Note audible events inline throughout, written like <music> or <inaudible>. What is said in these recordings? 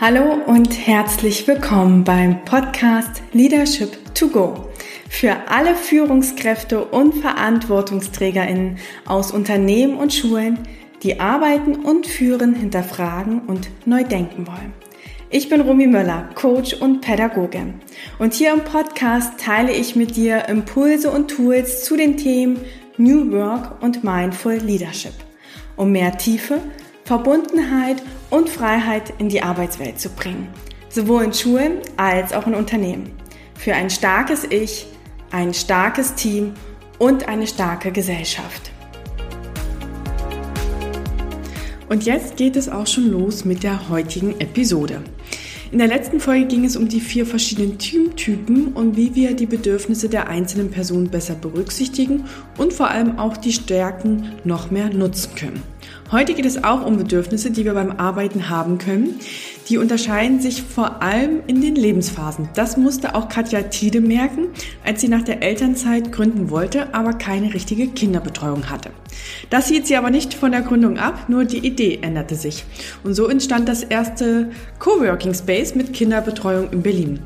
Hallo und herzlich willkommen beim Podcast Leadership to Go für alle Führungskräfte und Verantwortungsträgerinnen aus Unternehmen und Schulen, die arbeiten und führen, hinterfragen und neu denken wollen. Ich bin Romy Möller, Coach und Pädagoge. Und hier im Podcast teile ich mit dir Impulse und Tools zu den Themen New Work und Mindful Leadership, um mehr Tiefe, Verbundenheit und Freiheit in die Arbeitswelt zu bringen, sowohl in Schulen als auch in Unternehmen. Für ein starkes Ich, ein starkes Team und eine starke Gesellschaft. Und jetzt geht es auch schon los mit der heutigen Episode. In der letzten Folge ging es um die vier verschiedenen Teamtypen und wie wir die Bedürfnisse der einzelnen Personen besser berücksichtigen und vor allem auch die Stärken noch mehr nutzen können. Heute geht es auch um Bedürfnisse, die wir beim Arbeiten haben können. Die unterscheiden sich vor allem in den Lebensphasen. Das musste auch Katja Tiede merken, als sie nach der Elternzeit gründen wollte, aber keine richtige Kinderbetreuung hatte. Das hielt sie aber nicht von der Gründung ab, nur die Idee änderte sich. Und so entstand das erste Coworking Space mit Kinderbetreuung in Berlin.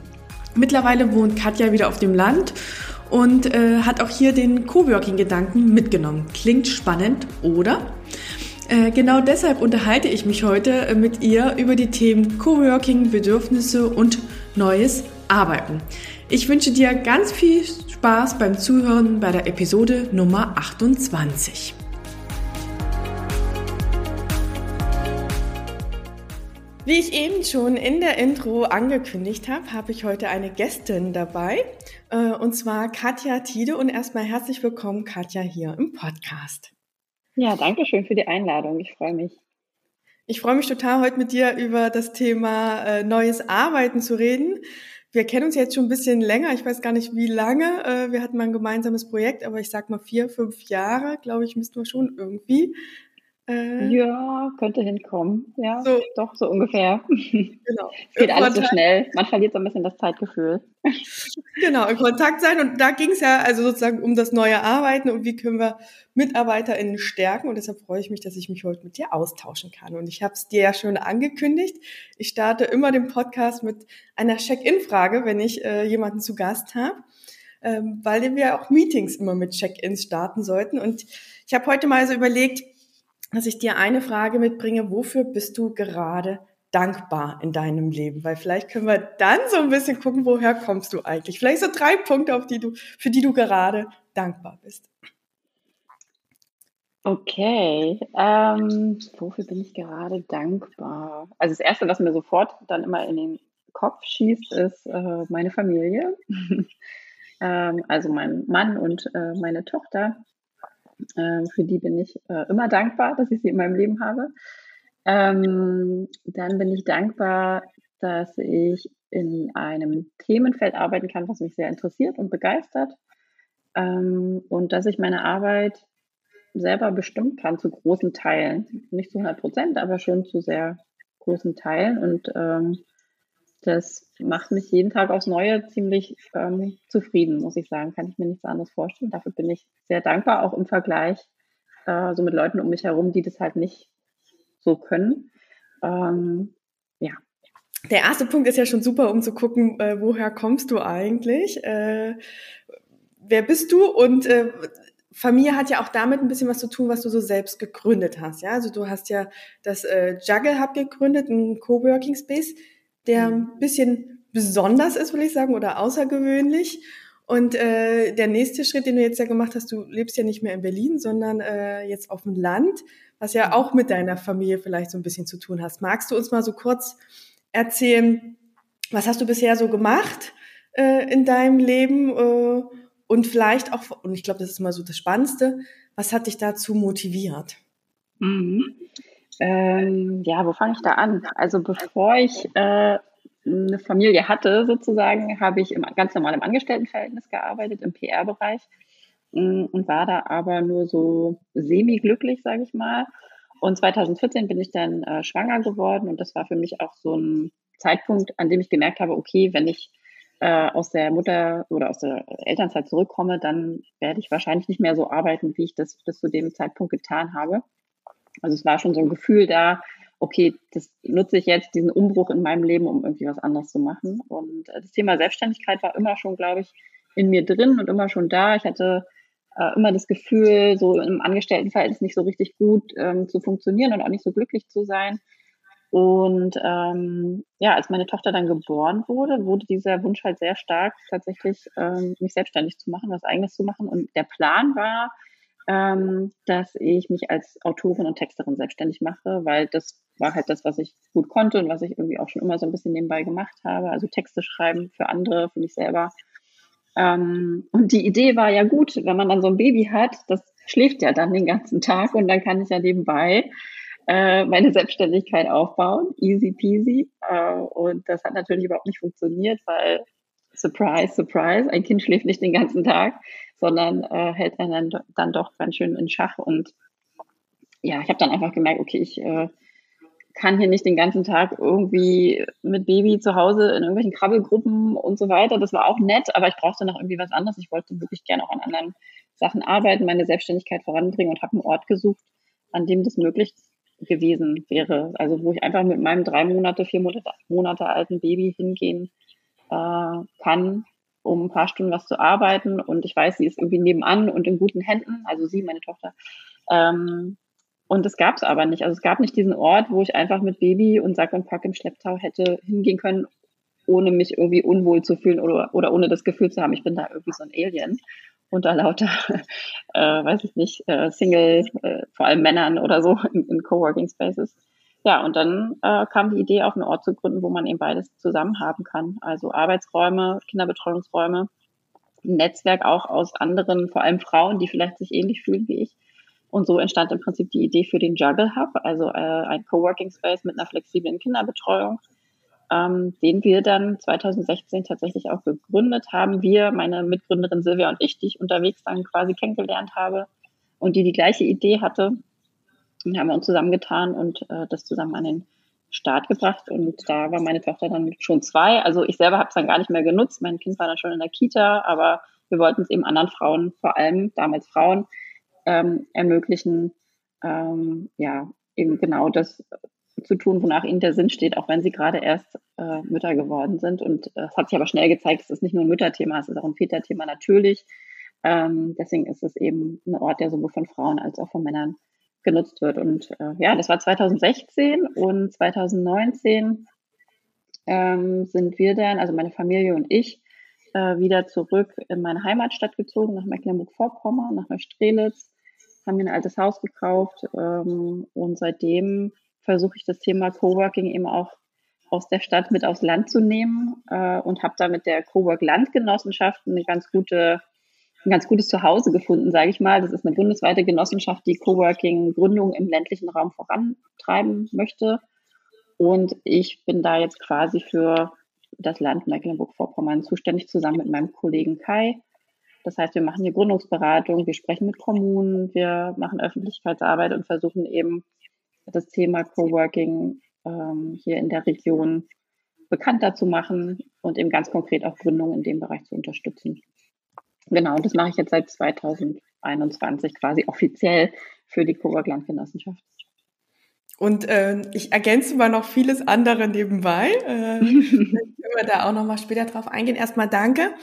Mittlerweile wohnt Katja wieder auf dem Land und äh, hat auch hier den Coworking-Gedanken mitgenommen. Klingt spannend, oder? Äh, genau deshalb unterhalte ich mich heute äh, mit ihr über die Themen Coworking, Bedürfnisse und neues Arbeiten. Ich wünsche dir ganz viel Spaß beim Zuhören bei der Episode Nummer 28. Wie ich eben schon in der Intro angekündigt habe, habe ich heute eine Gästin dabei, äh, und zwar Katja Tiede. Und erstmal herzlich willkommen, Katja, hier im Podcast. Ja, danke schön für die Einladung. Ich freue mich. Ich freue mich total, heute mit dir über das Thema äh, neues Arbeiten zu reden. Wir kennen uns jetzt schon ein bisschen länger. Ich weiß gar nicht, wie lange. Äh, wir hatten mal ein gemeinsames Projekt, aber ich sag mal vier, fünf Jahre, glaube ich, müssten wir schon irgendwie. Äh, ja, könnte hinkommen. Ja, so. doch, so ungefähr. <laughs> Genau. Es geht alles so schnell. Man verliert so ein bisschen das Zeitgefühl. Genau, in Kontakt sein. Und da ging es ja also sozusagen um das neue Arbeiten und wie können wir MitarbeiterInnen stärken. Und deshalb freue ich mich, dass ich mich heute mit dir austauschen kann. Und ich habe es dir ja schon angekündigt. Ich starte immer den Podcast mit einer Check-in-Frage, wenn ich äh, jemanden zu Gast habe. Ähm, weil wir auch Meetings immer mit Check-ins starten sollten. Und ich habe heute mal so überlegt, dass ich dir eine Frage mitbringe, wofür bist du gerade dankbar in deinem Leben? Weil vielleicht können wir dann so ein bisschen gucken, woher kommst du eigentlich? Vielleicht so drei Punkte, auf die du, für die du gerade dankbar bist. Okay, ähm, wofür bin ich gerade dankbar? Also das Erste, was mir sofort dann immer in den Kopf schießt, ist äh, meine Familie. <laughs> ähm, also mein Mann und äh, meine Tochter. Ähm, für die bin ich äh, immer dankbar, dass ich sie in meinem Leben habe. Ähm, dann bin ich dankbar, dass ich in einem Themenfeld arbeiten kann, was mich sehr interessiert und begeistert. Ähm, und dass ich meine Arbeit selber bestimmen kann zu großen Teilen. Nicht zu 100 Prozent, aber schon zu sehr großen Teilen. Und das macht mich jeden Tag aufs Neue ziemlich ähm, zufrieden, muss ich sagen. Kann ich mir nichts anderes vorstellen. Dafür bin ich sehr dankbar, auch im Vergleich äh, so mit Leuten um mich herum, die das halt nicht so können. Ähm, ja. Der erste Punkt ist ja schon super, um zu gucken, äh, woher kommst du eigentlich? Äh, wer bist du? Und äh, Familie hat ja auch damit ein bisschen was zu tun, was du so selbst gegründet hast. Ja, also du hast ja das äh, Juggle Hub gegründet, ein Coworking Space der ein mhm. bisschen besonders ist, will ich sagen, oder außergewöhnlich. Und äh, der nächste Schritt, den du jetzt ja gemacht hast, du lebst ja nicht mehr in Berlin, sondern äh, jetzt auf dem Land, was ja mhm. auch mit deiner Familie vielleicht so ein bisschen zu tun hast. Magst du uns mal so kurz erzählen, was hast du bisher so gemacht äh, in deinem Leben äh, und vielleicht auch, und ich glaube, das ist mal so das Spannendste, was hat dich dazu motiviert? Mhm. Ähm, ja, wo fange ich da an? Also bevor ich äh, eine Familie hatte, sozusagen, habe ich im, ganz normal im Angestelltenverhältnis gearbeitet, im PR-Bereich mm, und war da aber nur so semi-glücklich, sage ich mal. Und 2014 bin ich dann äh, schwanger geworden und das war für mich auch so ein Zeitpunkt, an dem ich gemerkt habe, okay, wenn ich äh, aus der Mutter oder aus der Elternzeit zurückkomme, dann werde ich wahrscheinlich nicht mehr so arbeiten, wie ich das bis zu dem Zeitpunkt getan habe. Also es war schon so ein Gefühl da, okay, das nutze ich jetzt, diesen Umbruch in meinem Leben, um irgendwie was anderes zu machen. Und äh, das Thema Selbstständigkeit war immer schon, glaube ich, in mir drin und immer schon da. Ich hatte äh, immer das Gefühl, so im Angestelltenverhältnis nicht so richtig gut ähm, zu funktionieren und auch nicht so glücklich zu sein. Und ähm, ja, als meine Tochter dann geboren wurde, wurde dieser Wunsch halt sehr stark, tatsächlich ähm, mich selbstständig zu machen, was eigenes zu machen. Und der Plan war, ähm, dass ich mich als Autorin und Texterin selbstständig mache, weil das war halt das, was ich gut konnte und was ich irgendwie auch schon immer so ein bisschen nebenbei gemacht habe. Also Texte schreiben für andere, für mich selber. Ähm, und die Idee war ja gut, wenn man dann so ein Baby hat, das schläft ja dann den ganzen Tag und dann kann ich ja nebenbei äh, meine Selbstständigkeit aufbauen. Easy peasy. Äh, und das hat natürlich überhaupt nicht funktioniert, weil surprise, surprise, ein Kind schläft nicht den ganzen Tag, sondern äh, hält einen dann, dann doch ganz schön in Schach. Und ja, ich habe dann einfach gemerkt, okay, ich äh, kann hier nicht den ganzen Tag irgendwie mit Baby zu Hause in irgendwelchen Krabbelgruppen und so weiter. Das war auch nett, aber ich brauchte noch irgendwie was anderes. Ich wollte wirklich gerne auch an anderen Sachen arbeiten, meine Selbstständigkeit voranbringen und habe einen Ort gesucht, an dem das möglich gewesen wäre. Also wo ich einfach mit meinem drei Monate, vier Monate, Monate alten Baby hingehen äh, kann, um ein paar Stunden was zu arbeiten. Und ich weiß, sie ist irgendwie nebenan und in guten Händen, also sie, meine Tochter. Ähm, und das gab es aber nicht. Also es gab nicht diesen Ort, wo ich einfach mit Baby und Sack und Pack im Schlepptau hätte hingehen können, ohne mich irgendwie unwohl zu fühlen oder, oder ohne das Gefühl zu haben, ich bin da irgendwie so ein Alien unter lauter, <laughs> äh, weiß ich nicht, äh, Single, äh, vor allem Männern oder so <laughs> in, in Coworking Spaces. Ja, und dann äh, kam die Idee, auch einen Ort zu gründen, wo man eben beides zusammen haben kann. Also Arbeitsräume, Kinderbetreuungsräume, ein Netzwerk auch aus anderen, vor allem Frauen, die vielleicht sich ähnlich fühlen wie ich. Und so entstand im Prinzip die Idee für den Juggle Hub, also äh, ein Coworking Space mit einer flexiblen Kinderbetreuung ähm, den wir dann 2016 tatsächlich auch gegründet haben. Wir, meine Mitgründerin Silvia und ich, die ich unterwegs dann quasi kennengelernt habe und die die gleiche Idee hatte. Und haben wir uns zusammengetan und äh, das zusammen an den Start gebracht. Und da war meine Tochter dann schon zwei. Also ich selber habe es dann gar nicht mehr genutzt. Mein Kind war dann schon in der Kita, aber wir wollten es eben anderen Frauen, vor allem damals Frauen, ähm, ermöglichen, ähm, ja, eben genau das zu tun, wonach ihnen der Sinn steht, auch wenn sie gerade erst äh, Mütter geworden sind. Und äh, es hat sich aber schnell gezeigt, es ist nicht nur ein Mütterthema, es ist auch ein Väterthema natürlich. Ähm, deswegen ist es eben ein Ort, der sowohl von Frauen als auch von Männern genutzt wird. Und äh, ja, das war 2016 und 2019 ähm, sind wir dann, also meine Familie und ich, äh, wieder zurück in meine Heimatstadt gezogen, nach Mecklenburg-Vorpommern, nach Neustrelitz, haben mir ein altes Haus gekauft ähm, und seitdem versuche ich das Thema Coworking eben auch aus der Stadt mit aufs Land zu nehmen äh, und habe da mit der Cowork Landgenossenschaft eine ganz gute, ein ganz gutes Zuhause gefunden, sage ich mal. Das ist eine bundesweite Genossenschaft, die Coworking-Gründung im ländlichen Raum vorantreiben möchte. Und ich bin da jetzt quasi für das Land Mecklenburg-Vorpommern zuständig, zusammen mit meinem Kollegen Kai. Das heißt, wir machen hier Gründungsberatung, wir sprechen mit Kommunen, wir machen Öffentlichkeitsarbeit und versuchen eben das Thema Coworking ähm, hier in der Region bekannter zu machen und eben ganz konkret auch Gründungen in dem Bereich zu unterstützen. Genau, das mache ich jetzt seit 2021 quasi offiziell für die Cowork Landgenossenschaft. Und äh, ich ergänze mal noch vieles andere nebenbei. Äh, <laughs> können wir da auch noch mal später drauf eingehen. Erstmal danke.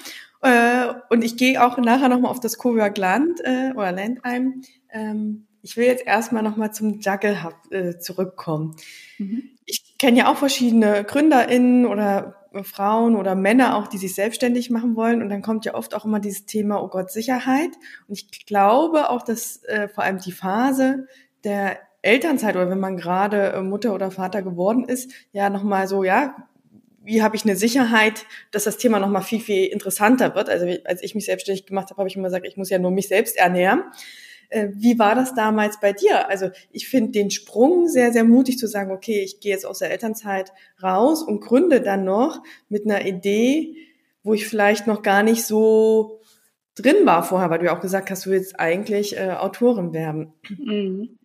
Äh, und ich gehe auch nachher noch mal auf das Cowork Land äh, oder Land ein. Ähm, ich will jetzt erstmal nochmal zum Juggle Hub äh, zurückkommen. Mhm. Ich kenne ja auch verschiedene GründerInnen oder Frauen oder Männer auch, die sich selbstständig machen wollen. Und dann kommt ja oft auch immer dieses Thema, oh Gott, Sicherheit. Und ich glaube auch, dass äh, vor allem die Phase der Elternzeit oder wenn man gerade äh, Mutter oder Vater geworden ist, ja nochmal so, ja, wie habe ich eine Sicherheit, dass das Thema nochmal viel, viel interessanter wird. Also als ich mich selbstständig gemacht habe, habe ich immer gesagt, ich muss ja nur mich selbst ernähren. Äh, wie war das damals bei dir? Also ich finde den Sprung sehr, sehr mutig zu sagen, okay, ich gehe jetzt aus der Elternzeit raus und gründe dann noch mit einer Idee, wo ich vielleicht noch gar nicht so drin war vorher, weil du ja auch gesagt hast, du willst eigentlich äh, Autorin werden. Mhm.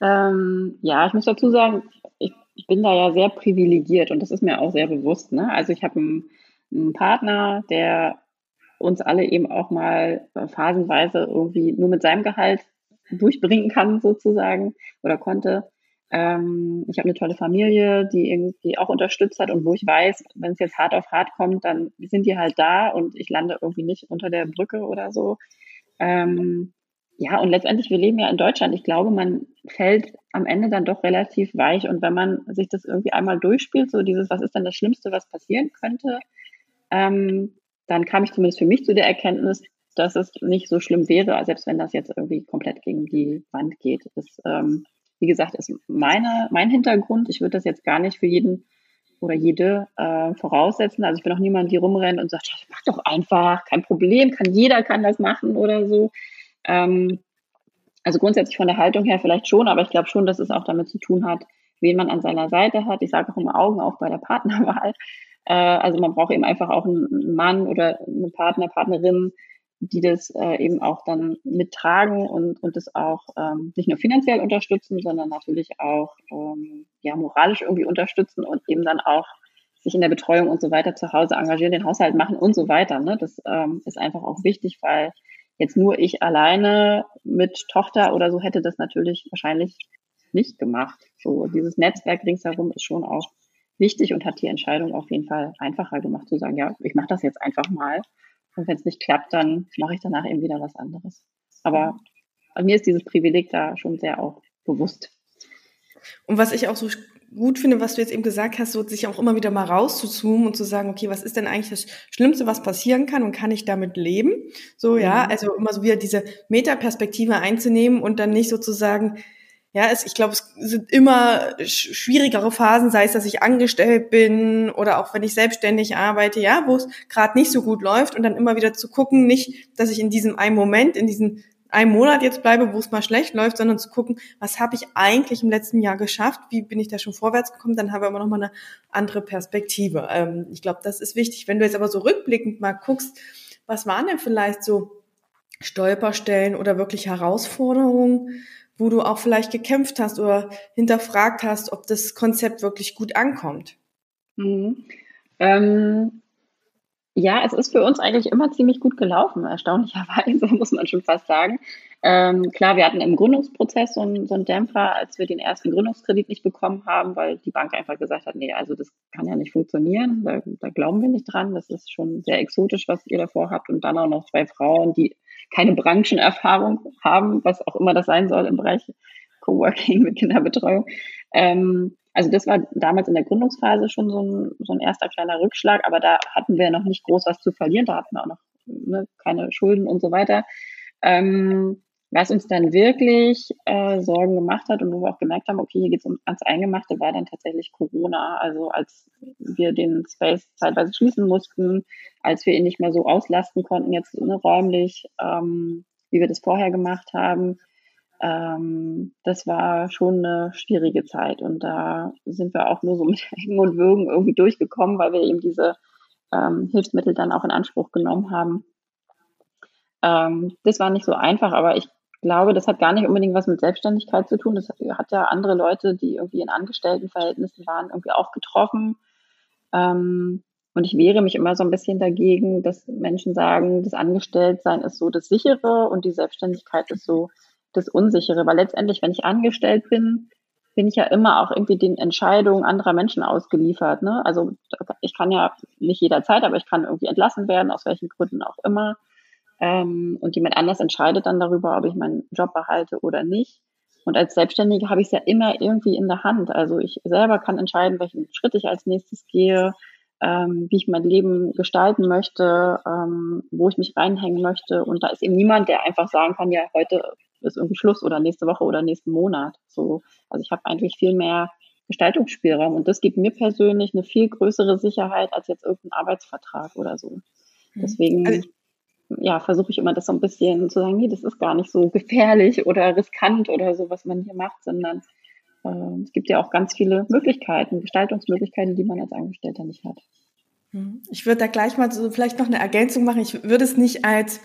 Ähm, ja, ich muss dazu sagen, ich, ich, bin da ja sehr privilegiert und das ist mir auch sehr bewusst. Ne? Also ich habe einen, einen Partner, der uns alle eben auch mal äh, phasenweise irgendwie nur mit seinem Gehalt durchbringen kann, sozusagen, oder konnte. Ähm, ich habe eine tolle Familie, die irgendwie auch unterstützt hat und wo ich weiß, wenn es jetzt hart auf hart kommt, dann sind die halt da und ich lande irgendwie nicht unter der Brücke oder so. Ähm, ja, und letztendlich, wir leben ja in Deutschland. Ich glaube, man fällt am Ende dann doch relativ weich. Und wenn man sich das irgendwie einmal durchspielt, so dieses, was ist denn das Schlimmste, was passieren könnte, ähm, dann kam ich zumindest für mich zu der Erkenntnis, dass es nicht so schlimm wäre, selbst wenn das jetzt irgendwie komplett gegen die Wand geht. Das, ähm, wie gesagt, ist meine, mein Hintergrund. Ich würde das jetzt gar nicht für jeden oder jede äh, voraussetzen. Also ich bin auch niemand, die rumrennt und sagt, mach doch einfach, kein Problem, kann jeder kann das machen oder so. Ähm, also grundsätzlich von der Haltung her vielleicht schon, aber ich glaube schon, dass es auch damit zu tun hat, wen man an seiner Seite hat. Ich sage auch immer Augen auf bei der Partnerwahl. Äh, also man braucht eben einfach auch einen Mann oder eine Partner, Partnerin, die das äh, eben auch dann mittragen und, und das auch ähm, nicht nur finanziell unterstützen, sondern natürlich auch ähm, ja, moralisch irgendwie unterstützen und eben dann auch sich in der Betreuung und so weiter zu Hause engagieren, den Haushalt machen und so weiter. Ne? Das ähm, ist einfach auch wichtig, weil jetzt nur ich alleine mit Tochter oder so hätte das natürlich wahrscheinlich nicht gemacht. So dieses Netzwerk ringsherum ist schon auch wichtig und hat die Entscheidung auf jeden Fall einfacher gemacht zu sagen, ja, ich mache das jetzt einfach mal und wenn es nicht klappt, dann mache ich danach eben wieder was anderes. Aber mir ist dieses Privileg da schon sehr auch bewusst. Und was ich auch so gut finde, was du jetzt eben gesagt hast, so sich auch immer wieder mal rauszuzoomen und zu sagen, okay, was ist denn eigentlich das Schlimmste, was passieren kann und kann ich damit leben? So, ja, mhm. also immer so wieder diese Metaperspektive einzunehmen und dann nicht sozusagen, ja, es, ich glaube, es sind immer schwierigere Phasen, sei es, dass ich angestellt bin oder auch wenn ich selbstständig arbeite, ja, wo es gerade nicht so gut läuft und dann immer wieder zu gucken, nicht, dass ich in diesem einen Moment, in diesem einen Monat jetzt bleibe, wo es mal schlecht läuft, sondern zu gucken, was habe ich eigentlich im letzten Jahr geschafft, wie bin ich da schon vorwärts gekommen, dann haben wir immer noch mal eine andere Perspektive. Ähm, ich glaube, das ist wichtig. Wenn du jetzt aber so rückblickend mal guckst, was waren denn vielleicht so Stolperstellen oder wirklich Herausforderungen, wo du auch vielleicht gekämpft hast oder hinterfragt hast, ob das Konzept wirklich gut ankommt? Mhm. Ähm, ja, es ist für uns eigentlich immer ziemlich gut gelaufen, erstaunlicherweise, <laughs> muss man schon fast sagen. Ähm, klar, wir hatten im Gründungsprozess so einen, so einen Dämpfer, als wir den ersten Gründungskredit nicht bekommen haben, weil die Bank einfach gesagt hat, nee, also das kann ja nicht funktionieren, da, da glauben wir nicht dran, das ist schon sehr exotisch, was ihr davor habt. Und dann auch noch zwei Frauen, die keine Branchenerfahrung haben, was auch immer das sein soll im Bereich Coworking mit Kinderbetreuung. Ähm, also das war damals in der Gründungsphase schon so ein, so ein erster kleiner Rückschlag, aber da hatten wir noch nicht groß was zu verlieren, da hatten wir auch noch ne, keine Schulden und so weiter. Ähm, was uns dann wirklich äh, Sorgen gemacht hat und wo wir auch gemerkt haben, okay, hier geht es um ans Eingemachte, war dann tatsächlich Corona. Also als wir den Space zeitweise schließen mussten, als wir ihn nicht mehr so auslasten konnten, jetzt ne, räumlich, ähm, wie wir das vorher gemacht haben. Ähm, das war schon eine schwierige Zeit und da sind wir auch nur so <laughs> mit Hängen und Würgen irgendwie durchgekommen, weil wir eben diese ähm, Hilfsmittel dann auch in Anspruch genommen haben. Ähm, das war nicht so einfach, aber ich glaube, das hat gar nicht unbedingt was mit Selbstständigkeit zu tun. Das hat ja andere Leute, die irgendwie in Angestelltenverhältnissen waren, irgendwie auch getroffen. Ähm, und ich wehre mich immer so ein bisschen dagegen, dass Menschen sagen, das Angestelltsein ist so das sichere und die Selbstständigkeit ist so das Unsichere. Weil letztendlich, wenn ich angestellt bin, bin ich ja immer auch irgendwie den Entscheidungen anderer Menschen ausgeliefert. Ne? Also ich kann ja nicht jederzeit, aber ich kann irgendwie entlassen werden, aus welchen Gründen auch immer. Ähm, und jemand anders entscheidet dann darüber, ob ich meinen Job behalte oder nicht. Und als Selbstständige habe ich es ja immer irgendwie in der Hand. Also ich selber kann entscheiden, welchen Schritt ich als nächstes gehe, ähm, wie ich mein Leben gestalten möchte, ähm, wo ich mich reinhängen möchte. Und da ist eben niemand, der einfach sagen kann, ja, heute ist irgendwie Schluss oder nächste Woche oder nächsten Monat. So, also ich habe eigentlich viel mehr Gestaltungsspielraum und das gibt mir persönlich eine viel größere Sicherheit als jetzt irgendein Arbeitsvertrag oder so. Mhm. Deswegen also ja, versuche ich immer das so ein bisschen zu sagen, nee, das ist gar nicht so gefährlich oder riskant oder so, was man hier macht, sondern äh, es gibt ja auch ganz viele Möglichkeiten, Gestaltungsmöglichkeiten, die man als Angestellter nicht hat. Mhm. Ich würde da gleich mal so vielleicht noch eine Ergänzung machen. Ich würde es nicht als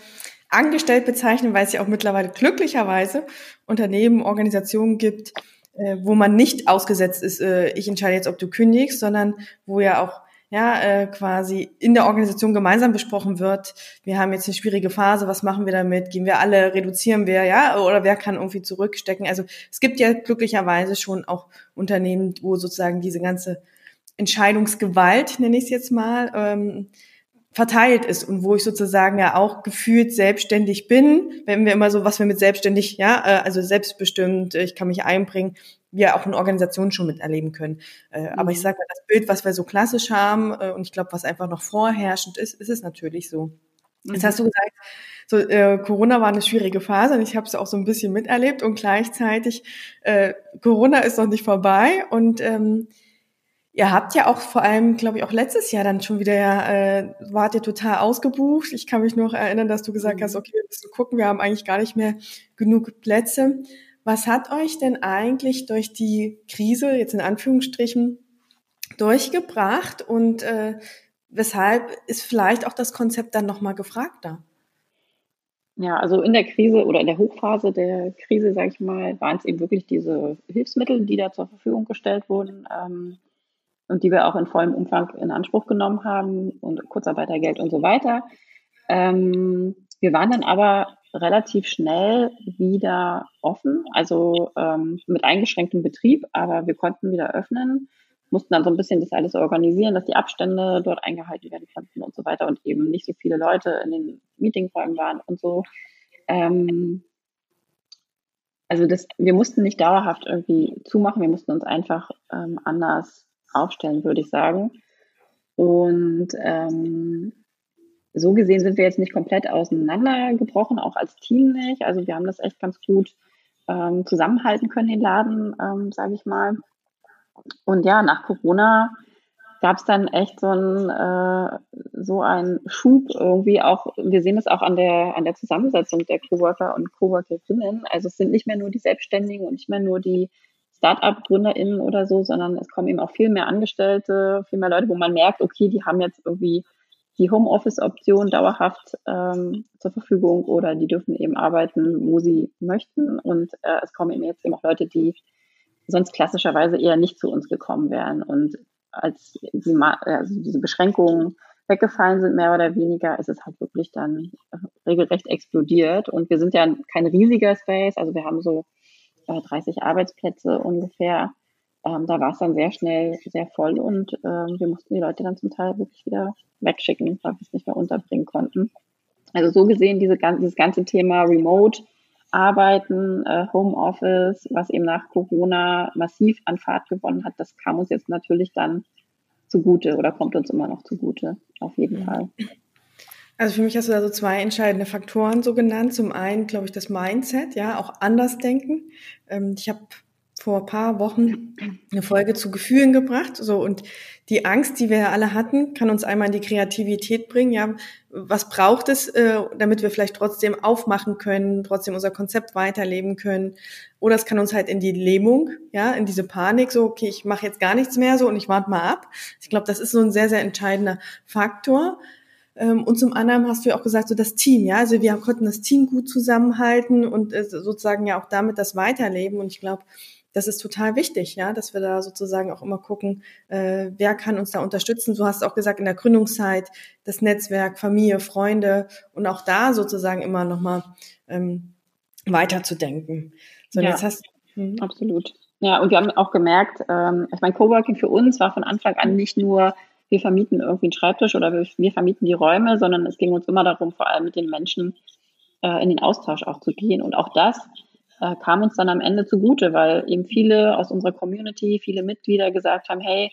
angestellt bezeichnen, weil es ja auch mittlerweile glücklicherweise Unternehmen, Organisationen gibt, äh, wo man nicht ausgesetzt ist, äh, ich entscheide jetzt, ob du kündigst, sondern wo ja auch ja, äh, quasi in der Organisation gemeinsam besprochen wird. Wir haben jetzt eine schwierige Phase, was machen wir damit? Gehen wir alle, reduzieren wir, ja, oder wer kann irgendwie zurückstecken? Also es gibt ja glücklicherweise schon auch Unternehmen, wo sozusagen diese ganze Entscheidungsgewalt, nenne ich es jetzt mal, ähm, verteilt ist und wo ich sozusagen ja auch gefühlt selbstständig bin, wenn wir immer so, was wir mit selbstständig, ja, äh, also selbstbestimmt, ich kann mich einbringen, wir auch in Organisationen schon miterleben können. Äh, mhm. Aber ich mhm. sage mal, das Bild, was wir so klassisch haben äh, und ich glaube, was einfach noch vorherrschend ist, ist es natürlich so. Mhm. Jetzt hast du gesagt, so äh, Corona war eine schwierige Phase und ich habe es auch so ein bisschen miterlebt und gleichzeitig äh, Corona ist noch nicht vorbei und ähm, Ihr habt ja auch vor allem, glaube ich, auch letztes Jahr dann schon wieder, äh, wart ihr total ausgebucht. Ich kann mich noch erinnern, dass du gesagt hast, mhm. okay, wir müssen gucken, wir haben eigentlich gar nicht mehr genug Plätze. Was hat euch denn eigentlich durch die Krise, jetzt in Anführungsstrichen, durchgebracht und äh, weshalb ist vielleicht auch das Konzept dann nochmal gefragter? Ja, also in der Krise oder in der Hochphase der Krise, sage ich mal, waren es eben wirklich diese Hilfsmittel, die da zur Verfügung gestellt wurden. Ähm, und die wir auch in vollem Umfang in Anspruch genommen haben und Kurzarbeitergeld und so weiter. Ähm, wir waren dann aber relativ schnell wieder offen, also ähm, mit eingeschränktem Betrieb, aber wir konnten wieder öffnen, mussten dann so ein bisschen das alles organisieren, dass die Abstände dort eingehalten werden konnten und so weiter und eben nicht so viele Leute in den Meetingräumen waren und so. Ähm, also das, wir mussten nicht dauerhaft irgendwie zumachen, wir mussten uns einfach ähm, anders aufstellen, würde ich sagen. Und ähm, so gesehen sind wir jetzt nicht komplett auseinandergebrochen, auch als Team nicht. Also wir haben das echt ganz gut ähm, zusammenhalten können, den Laden, ähm, sage ich mal. Und ja, nach Corona gab es dann echt so ein äh, so ein Schub irgendwie auch. Wir sehen es auch an der an der Zusammensetzung der Coworker und Coworkerinnen. Also es sind nicht mehr nur die Selbstständigen und nicht mehr nur die Start-up-GründerInnen oder so, sondern es kommen eben auch viel mehr Angestellte, viel mehr Leute, wo man merkt, okay, die haben jetzt irgendwie die Homeoffice-Option dauerhaft ähm, zur Verfügung oder die dürfen eben arbeiten, wo sie möchten. Und äh, es kommen eben jetzt eben auch Leute, die sonst klassischerweise eher nicht zu uns gekommen wären. Und als die, also diese Beschränkungen weggefallen sind, mehr oder weniger, ist es halt wirklich dann äh, regelrecht explodiert. Und wir sind ja kein riesiger Space, also wir haben so 30 Arbeitsplätze ungefähr. Ähm, da war es dann sehr schnell sehr voll und ähm, wir mussten die Leute dann zum Teil wirklich wieder wegschicken, weil wir es nicht mehr unterbringen konnten. Also so gesehen, diese, dieses ganze Thema Remote Arbeiten, äh, Homeoffice, was eben nach Corona massiv an Fahrt gewonnen hat, das kam uns jetzt natürlich dann zugute oder kommt uns immer noch zugute, auf jeden mhm. Fall. Also für mich hast du da so zwei entscheidende Faktoren so genannt. Zum einen, glaube ich, das Mindset, ja, auch anders denken. Ähm, ich habe vor paar Wochen eine Folge zu Gefühlen gebracht. So, und die Angst, die wir alle hatten, kann uns einmal in die Kreativität bringen. Ja, was braucht es, äh, damit wir vielleicht trotzdem aufmachen können, trotzdem unser Konzept weiterleben können? Oder es kann uns halt in die Lähmung, ja, in diese Panik, so, okay, ich mache jetzt gar nichts mehr so und ich warte mal ab. Ich glaube, das ist so ein sehr, sehr entscheidender Faktor. Ähm, und zum anderen hast du ja auch gesagt, so das Team, ja, also wir konnten das Team gut zusammenhalten und äh, sozusagen ja auch damit das weiterleben. Und ich glaube, das ist total wichtig, ja, dass wir da sozusagen auch immer gucken, äh, wer kann uns da unterstützen. Du hast auch gesagt, in der Gründungszeit das Netzwerk, Familie, Freunde und auch da sozusagen immer nochmal ähm, weiterzudenken. So, ja, jetzt hast, hm. absolut. Ja, und wir haben auch gemerkt, ähm, ich meine, Coworking für uns war von Anfang an nicht nur wir vermieten irgendwie einen Schreibtisch oder wir, wir, vermieten die Räume, sondern es ging uns immer darum, vor allem mit den Menschen äh, in den Austausch auch zu gehen. Und auch das äh, kam uns dann am Ende zugute, weil eben viele aus unserer Community, viele Mitglieder gesagt haben, hey,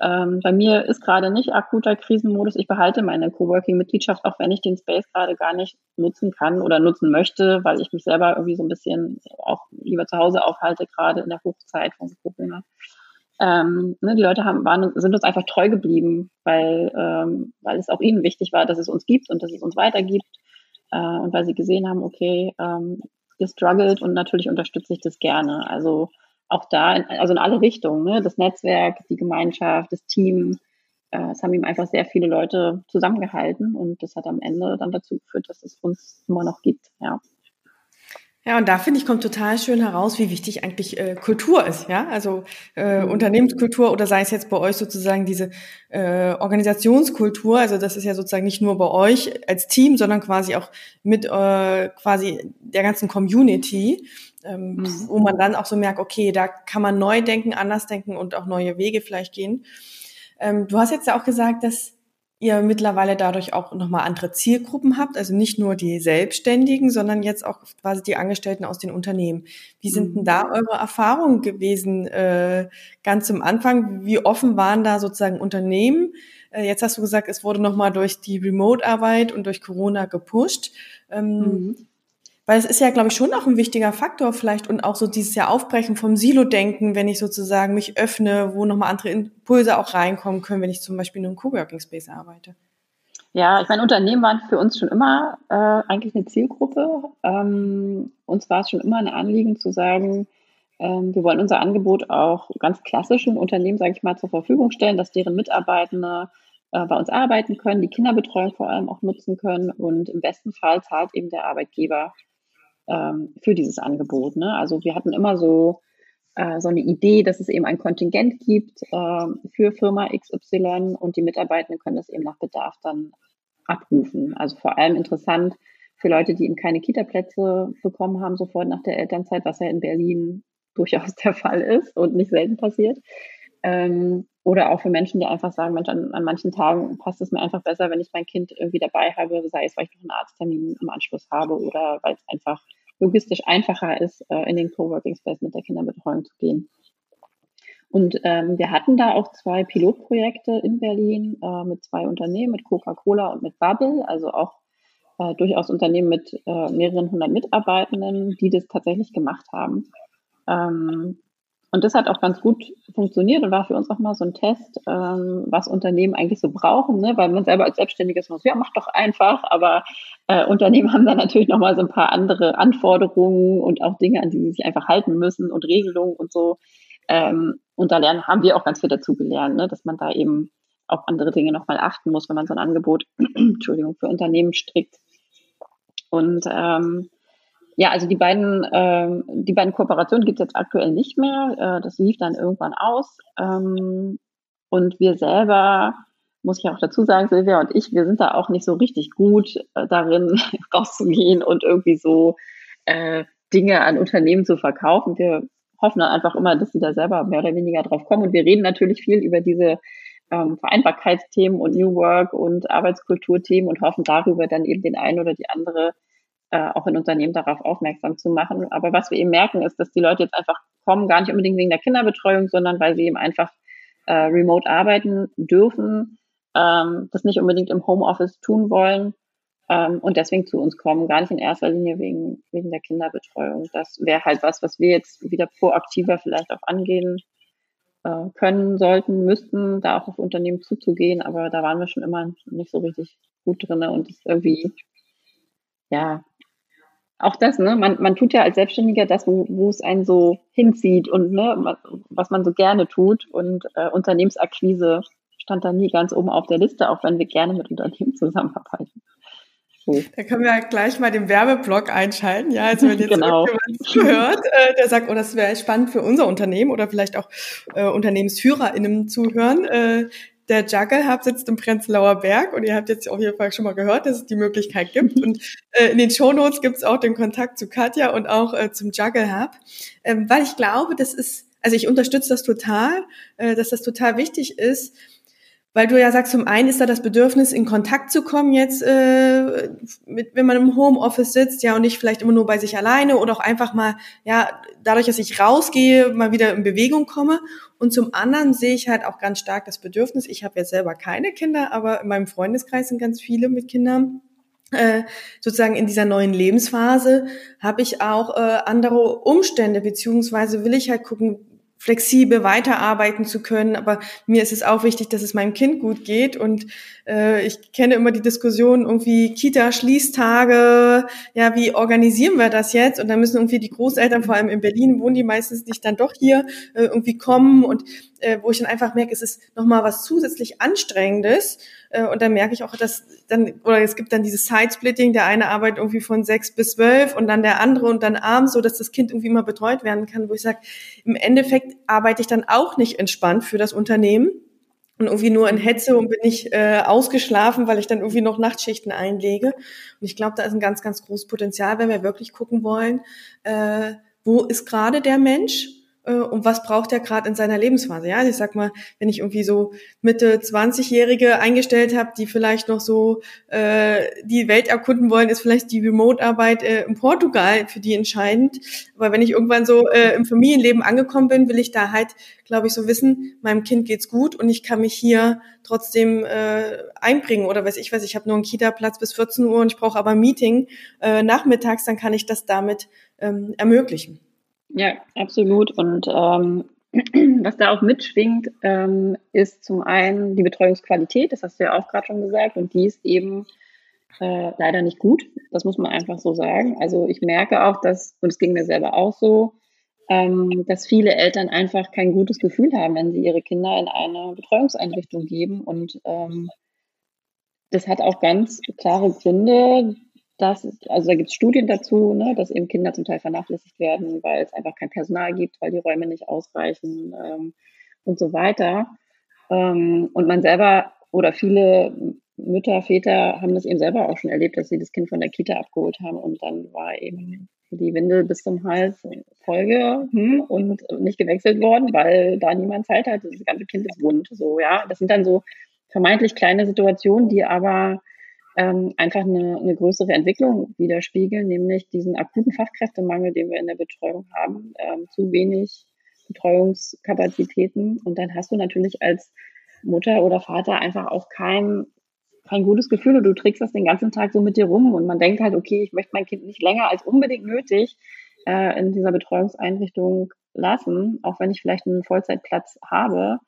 ähm, bei mir ist gerade nicht akuter Krisenmodus. Ich behalte meine Coworking-Mitgliedschaft, auch wenn ich den Space gerade gar nicht nutzen kann oder nutzen möchte, weil ich mich selber irgendwie so ein bisschen auch lieber zu Hause aufhalte, gerade in der Hochzeit von Corona ähm, ne, die Leute haben, waren, sind uns einfach treu geblieben, weil, ähm, weil es auch ihnen wichtig war, dass es uns gibt und dass es uns weitergibt. Äh, und weil sie gesehen haben, okay, ähm, ihr struggelt und natürlich unterstütze ich das gerne. Also auch da, in, also in alle Richtungen, ne? das Netzwerk, die Gemeinschaft, das Team, äh, es haben ihm einfach sehr viele Leute zusammengehalten und das hat am Ende dann dazu geführt, dass es uns immer noch gibt, ja. Ja, und da finde ich, kommt total schön heraus, wie wichtig eigentlich äh, Kultur ist, ja. Also äh, mhm. Unternehmenskultur oder sei es jetzt bei euch sozusagen diese äh, Organisationskultur, also das ist ja sozusagen nicht nur bei euch als Team, sondern quasi auch mit äh, quasi der ganzen Community, ähm, mhm. wo man dann auch so merkt, okay, da kann man neu denken, anders denken und auch neue Wege vielleicht gehen. Ähm, du hast jetzt ja auch gesagt, dass ihr mittlerweile dadurch auch nochmal andere Zielgruppen habt, also nicht nur die Selbstständigen, sondern jetzt auch quasi die Angestellten aus den Unternehmen. Wie sind denn da mhm. eure Erfahrungen gewesen äh, ganz zum Anfang? Wie offen waren da sozusagen Unternehmen? Äh, jetzt hast du gesagt, es wurde nochmal durch die Remote-Arbeit und durch Corona gepusht. Ähm, mhm. Weil es ist ja, glaube ich, schon auch ein wichtiger Faktor vielleicht und auch so dieses ja Aufbrechen vom Silo-Denken, wenn ich sozusagen mich öffne, wo nochmal andere Impulse auch reinkommen können, wenn ich zum Beispiel in einem Coworking Space arbeite. Ja, ich meine, Unternehmen waren für uns schon immer äh, eigentlich eine Zielgruppe. Ähm, uns war es schon immer ein Anliegen zu sagen, ähm, wir wollen unser Angebot auch ganz klassischen Unternehmen, sage ich mal, zur Verfügung stellen, dass deren Mitarbeitende äh, bei uns arbeiten können, die Kinderbetreuung vor allem auch nutzen können und im besten Fall zahlt eben der Arbeitgeber ähm, für dieses Angebot. Ne? Also wir hatten immer so, äh, so eine Idee, dass es eben ein Kontingent gibt äh, für Firma XY und die Mitarbeitenden können das eben nach Bedarf dann abrufen. Also vor allem interessant für Leute, die eben keine Kita-Plätze bekommen haben, sofort nach der Elternzeit, was ja in Berlin durchaus <laughs> der Fall ist und nicht selten passiert. Ähm, oder auch für Menschen, die einfach sagen, Mensch, an, an, manchen Tagen passt es mir einfach besser, wenn ich mein Kind irgendwie dabei habe, sei es, weil ich noch einen Arzttermin im Anschluss habe oder weil es einfach logistisch einfacher ist, äh, in den Coworking Space mit der Kinderbetreuung zu gehen. Und ähm, wir hatten da auch zwei Pilotprojekte in Berlin äh, mit zwei Unternehmen, mit Coca-Cola und mit Bubble, also auch äh, durchaus Unternehmen mit äh, mehreren hundert Mitarbeitenden, die das tatsächlich gemacht haben. Ähm, und das hat auch ganz gut funktioniert und war für uns auch mal so ein Test, ähm, was Unternehmen eigentlich so brauchen, ne? weil man selber als Selbstständiges muss, ja, mach doch einfach, aber äh, Unternehmen <laughs> haben dann natürlich nochmal so ein paar andere Anforderungen und auch Dinge, an die sie sich einfach halten müssen und Regelungen und so. Ähm, und da lernen, haben wir auch ganz viel dazu gelernt, ne? dass man da eben auf andere Dinge nochmal achten muss, wenn man so ein Angebot, <clears throat> Entschuldigung, für Unternehmen strickt. Und ähm, ja, also die beiden, ähm, die beiden Kooperationen gibt es jetzt aktuell nicht mehr. Äh, das lief dann irgendwann aus. Ähm, und wir selber, muss ich auch dazu sagen, Silvia und ich, wir sind da auch nicht so richtig gut äh, darin, <laughs> rauszugehen und irgendwie so äh, Dinge an Unternehmen zu verkaufen. Wir hoffen dann einfach immer, dass sie da selber mehr oder weniger drauf kommen. Und wir reden natürlich viel über diese ähm, Vereinbarkeitsthemen und New Work und Arbeitskulturthemen und hoffen darüber dann eben den einen oder die andere äh, auch in Unternehmen darauf aufmerksam zu machen. Aber was wir eben merken, ist, dass die Leute jetzt einfach kommen, gar nicht unbedingt wegen der Kinderbetreuung, sondern weil sie eben einfach äh, remote arbeiten dürfen, ähm, das nicht unbedingt im Homeoffice tun wollen ähm, und deswegen zu uns kommen, gar nicht in erster Linie wegen, wegen der Kinderbetreuung. Das wäre halt was, was wir jetzt wieder proaktiver vielleicht auch angehen äh, können, sollten, müssten, da auch auf Unternehmen zuzugehen, aber da waren wir schon immer nicht so richtig gut drin und irgendwie ja, auch das, ne? Man, man tut ja als Selbstständiger das, wo, wo es einen so hinzieht und ne, was man so gerne tut. Und äh, Unternehmensakquise stand da nie ganz oben auf der Liste, auch wenn wir gerne mit Unternehmen zusammenarbeiten. So. Da können wir gleich mal den Werbeblock einschalten. Ja, also wenn jetzt genau. jemand hört, äh, der sagt, oh, das wäre spannend für unser Unternehmen oder vielleicht auch äh, UnternehmensführerInnen zuhören, äh, der Juggle Hub sitzt im Prenzlauer Berg und ihr habt jetzt auf jeden Fall schon mal gehört, dass es die Möglichkeit gibt. <laughs> Und äh, in den Shownotes gibt es auch den Kontakt zu Katja und auch äh, zum Juggle Hub, ähm, weil ich glaube, das ist, also ich unterstütze das total, äh, dass das total wichtig ist, weil du ja sagst, zum einen ist da das Bedürfnis, in Kontakt zu kommen jetzt, äh, mit, wenn man im Homeoffice sitzt, ja, und nicht vielleicht immer nur bei sich alleine oder auch einfach mal, ja, dadurch, dass ich rausgehe, mal wieder in Bewegung komme. Und zum anderen sehe ich halt auch ganz stark das Bedürfnis, ich habe jetzt selber keine Kinder, aber in meinem Freundeskreis sind ganz viele mit Kindern. Äh, sozusagen in dieser neuen Lebensphase habe ich auch äh, andere Umstände, beziehungsweise will ich halt gucken, flexibel weiterarbeiten zu können. Aber mir ist es auch wichtig, dass es meinem Kind gut geht. Und äh, ich kenne immer die Diskussion irgendwie Kita-Schließtage, ja, wie organisieren wir das jetzt? Und da müssen irgendwie die Großeltern, vor allem in Berlin, wohnen die meistens nicht dann doch hier, äh, irgendwie kommen. Und äh, wo ich dann einfach merke, es ist nochmal was zusätzlich Anstrengendes, und dann merke ich auch, dass dann, oder es gibt dann dieses Side-Splitting, der eine arbeitet irgendwie von sechs bis zwölf und dann der andere und dann abends, so dass das Kind irgendwie immer betreut werden kann, wo ich sage, im Endeffekt arbeite ich dann auch nicht entspannt für das Unternehmen und irgendwie nur in Hetze und bin nicht äh, ausgeschlafen, weil ich dann irgendwie noch Nachtschichten einlege. Und ich glaube, da ist ein ganz, ganz großes Potenzial, wenn wir wirklich gucken wollen, äh, wo ist gerade der Mensch äh, und was braucht er gerade in seiner Lebensphase. Ja, ich sag mal, wenn ich irgendwie so Mitte 20-Jährige eingestellt habe, die vielleicht noch so äh, die Welt erkunden wollen, ist vielleicht die Remote-Arbeit äh, in Portugal für die entscheidend. Aber wenn ich irgendwann so äh, im Familienleben angekommen bin, will ich da halt, glaube ich, so wissen, meinem Kind geht's gut und ich kann mich hier trotzdem äh, einbringen oder weiß ich was, ich habe nur einen Kita-Platz bis 14 Uhr und ich brauche aber ein Meeting äh, nachmittags, dann kann ich das damit ähm, ermöglichen. Ja, absolut. Und ähm, <clears throat> was da auch mitschwingt, ähm, ist zum einen die Betreuungsqualität, das hast du ja auch gerade schon gesagt, und die ist eben äh, leider nicht gut. Das muss man einfach so sagen. Also ich merke auch, dass, und es ging mir selber auch so, ähm, dass viele Eltern einfach kein gutes Gefühl haben, wenn sie ihre Kinder in eine Betreuungseinrichtung geben. Und ähm, das hat auch ganz klare Gründe, das ist, also da gibt es Studien dazu, ne, dass eben Kinder zum Teil vernachlässigt werden, weil es einfach kein Personal gibt, weil die Räume nicht ausreichen ähm, und so weiter. Ähm, und man selber oder viele Mütter, Väter haben das eben selber auch schon erlebt, dass sie das Kind von der Kita abgeholt haben und dann war eben die Windel bis zum Hals Folge hm, und nicht gewechselt worden, weil da niemand Zeit hat. Das ganze Kind ist wund. So, ja. Das sind dann so vermeintlich kleine Situationen, die aber ähm, einfach eine, eine größere Entwicklung widerspiegeln, nämlich diesen akuten Fachkräftemangel, den wir in der Betreuung haben, ähm, zu wenig Betreuungskapazitäten. Und dann hast du natürlich als Mutter oder Vater einfach auch kein, kein gutes Gefühl und du trägst das den ganzen Tag so mit dir rum und man denkt halt, okay, ich möchte mein Kind nicht länger als unbedingt nötig äh, in dieser Betreuungseinrichtung lassen, auch wenn ich vielleicht einen Vollzeitplatz habe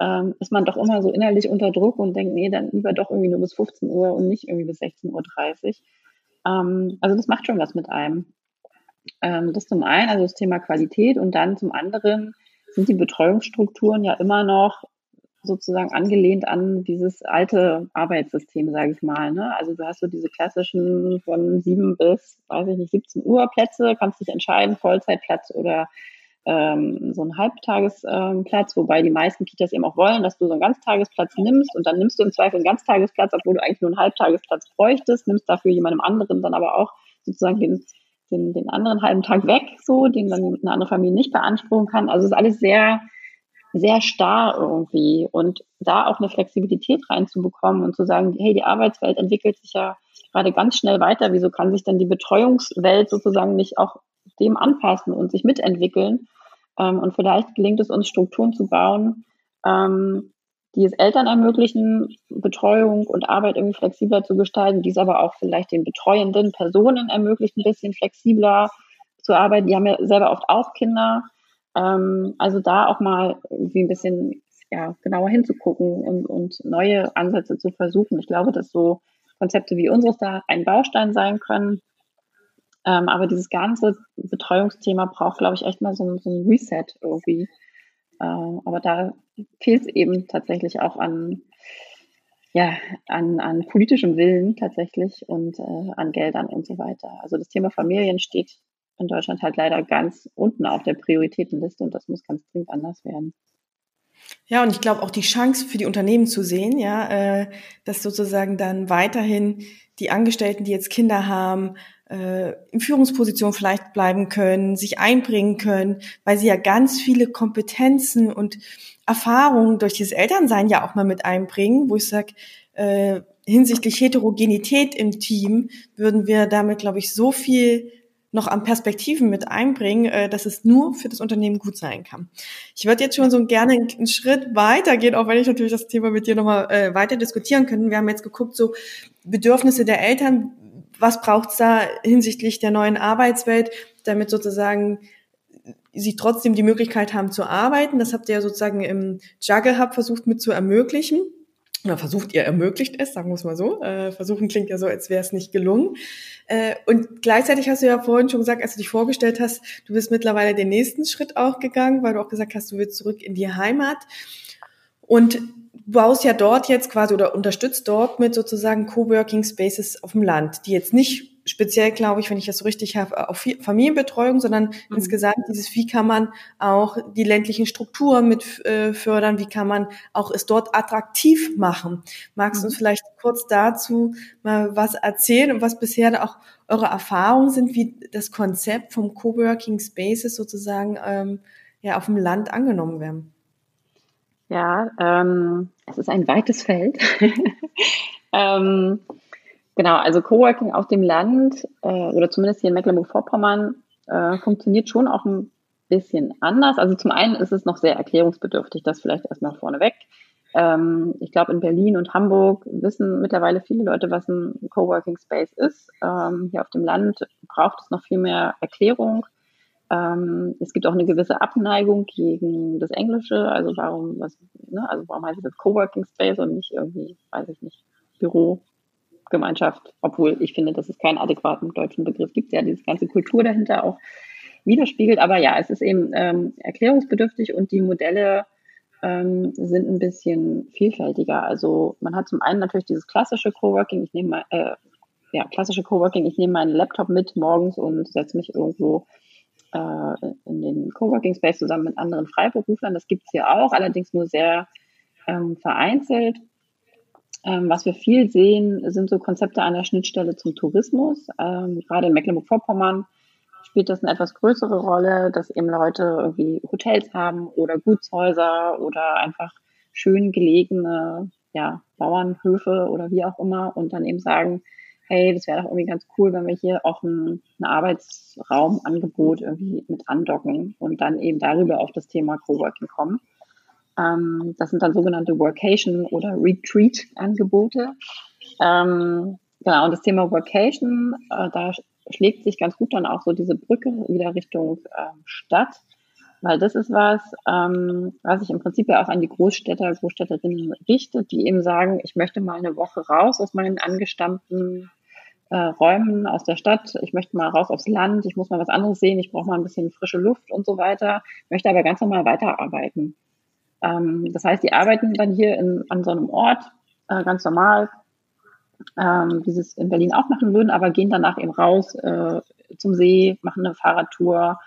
ähm, ist man doch immer so innerlich unter Druck und denkt, nee, dann lieber doch irgendwie nur bis 15 Uhr und nicht irgendwie bis 16.30 Uhr. Ähm, also das macht schon was mit einem. Ähm, das zum einen, also das Thema Qualität und dann zum anderen sind die Betreuungsstrukturen ja immer noch sozusagen angelehnt an dieses alte Arbeitssystem, sage ich mal. Ne? Also du hast so diese klassischen von sieben bis, weiß ich nicht, 17 Uhr Plätze, kannst dich entscheiden, Vollzeitplatz oder ähm, so einen Halbtagesplatz, ähm, wobei die meisten Kitas eben auch wollen, dass du so einen Ganztagesplatz nimmst und dann nimmst du im Zweifel einen Ganztagesplatz, obwohl du eigentlich nur einen Halbtagesplatz bräuchtest, nimmst dafür jemandem anderen dann aber auch sozusagen den, den, den anderen halben Tag weg, so, den dann eine andere Familie nicht beanspruchen kann. Also es ist alles sehr, sehr starr irgendwie und da auch eine Flexibilität reinzubekommen und zu sagen, hey, die Arbeitswelt entwickelt sich ja gerade ganz schnell weiter. Wieso kann sich dann die Betreuungswelt sozusagen nicht auch dem anpassen und sich mitentwickeln. Ähm, und vielleicht gelingt es uns, Strukturen zu bauen, ähm, die es Eltern ermöglichen, Betreuung und Arbeit irgendwie flexibler zu gestalten, die es aber auch vielleicht den betreuenden Personen ermöglicht, ein bisschen flexibler zu arbeiten. Die haben ja selber oft auch Kinder. Ähm, also da auch mal irgendwie ein bisschen ja, genauer hinzugucken und, und neue Ansätze zu versuchen. Ich glaube, dass so Konzepte wie unseres da ein Baustein sein können, ähm, aber dieses ganze Betreuungsthema braucht, glaube ich, echt mal so, so ein Reset irgendwie. Äh, aber da fehlt es eben tatsächlich auch an, ja, an, an politischem Willen tatsächlich und äh, an Geldern und so weiter. Also das Thema Familien steht in Deutschland halt leider ganz unten auf der Prioritätenliste und das muss ganz dringend anders werden. Ja, und ich glaube auch die Chance für die Unternehmen zu sehen, ja, äh, dass sozusagen dann weiterhin die Angestellten, die jetzt Kinder haben, in Führungsposition vielleicht bleiben können, sich einbringen können, weil sie ja ganz viele Kompetenzen und Erfahrungen durch dieses Elternsein ja auch mal mit einbringen, wo ich sage, äh, hinsichtlich Heterogenität im Team würden wir damit, glaube ich, so viel noch an Perspektiven mit einbringen, äh, dass es nur für das Unternehmen gut sein kann. Ich würde jetzt schon so gerne einen Schritt weitergehen, auch wenn ich natürlich das Thema mit dir nochmal äh, weiter diskutieren könnte. Wir haben jetzt geguckt, so Bedürfnisse der Eltern, was braucht es da hinsichtlich der neuen Arbeitswelt, damit sozusagen sie trotzdem die Möglichkeit haben zu arbeiten. Das habt ihr ja sozusagen im Juggle Hub versucht mit zu ermöglichen. Oder versucht ihr ermöglicht es, sagen wir es mal so. Äh, versuchen klingt ja so, als wäre es nicht gelungen. Äh, und gleichzeitig hast du ja vorhin schon gesagt, als du dich vorgestellt hast, du bist mittlerweile den nächsten Schritt auch gegangen, weil du auch gesagt hast, du willst zurück in die Heimat. Und baust ja dort jetzt quasi oder unterstützt dort mit sozusagen Coworking Spaces auf dem Land, die jetzt nicht speziell, glaube ich, wenn ich das so richtig habe, auf Familienbetreuung, sondern mhm. insgesamt dieses, wie kann man auch die ländlichen Strukturen mit äh, fördern, wie kann man auch es dort attraktiv machen. Magst du uns mhm. vielleicht kurz dazu mal was erzählen und was bisher auch eure Erfahrungen sind, wie das Konzept vom Coworking Spaces sozusagen ähm, ja auf dem Land angenommen werden? Ja, ähm, es ist ein weites Feld. <laughs> ähm, genau, also Coworking auf dem Land äh, oder zumindest hier in Mecklenburg-Vorpommern äh, funktioniert schon auch ein bisschen anders. Also zum einen ist es noch sehr erklärungsbedürftig, das vielleicht erstmal vorneweg. Ähm, ich glaube, in Berlin und Hamburg wissen mittlerweile viele Leute, was ein Coworking Space ist. Ähm, hier auf dem Land braucht es noch viel mehr Erklärung. Ähm, es gibt auch eine gewisse Abneigung gegen das Englische. Also warum, was, ne, also warum heißt es jetzt Coworking Space und nicht irgendwie, weiß ich nicht, Bürogemeinschaft, obwohl ich finde, dass es keinen adäquaten deutschen Begriff gibt, der diese ganze Kultur dahinter auch widerspiegelt. Aber ja, es ist eben ähm, erklärungsbedürftig und die Modelle ähm, sind ein bisschen vielfältiger. Also man hat zum einen natürlich dieses klassische Coworking, ich nehme äh, ja, klassische Coworking, ich nehme meinen Laptop mit morgens und setze mich irgendwo äh, in den Coworking Space zusammen mit anderen Freiberuflern. Das gibt es hier auch, allerdings nur sehr ähm, vereinzelt. Ähm, was wir viel sehen, sind so Konzepte an der Schnittstelle zum Tourismus. Ähm, gerade in Mecklenburg-Vorpommern spielt das eine etwas größere Rolle, dass eben Leute irgendwie Hotels haben oder Gutshäuser oder einfach schön gelegene ja, Bauernhöfe oder wie auch immer und dann eben sagen, hey, das wäre doch irgendwie ganz cool, wenn wir hier auch ein, ein Arbeitsraumangebot irgendwie mit andocken und dann eben darüber auf das Thema Coworking kommen. Ähm, das sind dann sogenannte Workation oder Retreat-Angebote. Ähm, genau, und das Thema Workation, äh, da schlägt sich ganz gut dann auch so diese Brücke wieder Richtung äh, Stadt, weil das ist was, ähm, was sich im Prinzip ja auch an die Großstädter, Großstädterinnen richtet, die eben sagen, ich möchte mal eine Woche raus aus meinen angestammten äh, Räumen aus der Stadt, ich möchte mal raus aufs Land, ich muss mal was anderes sehen, ich brauche mal ein bisschen frische Luft und so weiter, möchte aber ganz normal weiterarbeiten. Ähm, das heißt, die arbeiten dann hier in, an so einem Ort äh, ganz normal, ähm, wie sie es in Berlin auch machen würden, aber gehen danach eben raus äh, zum See, machen eine Fahrradtour,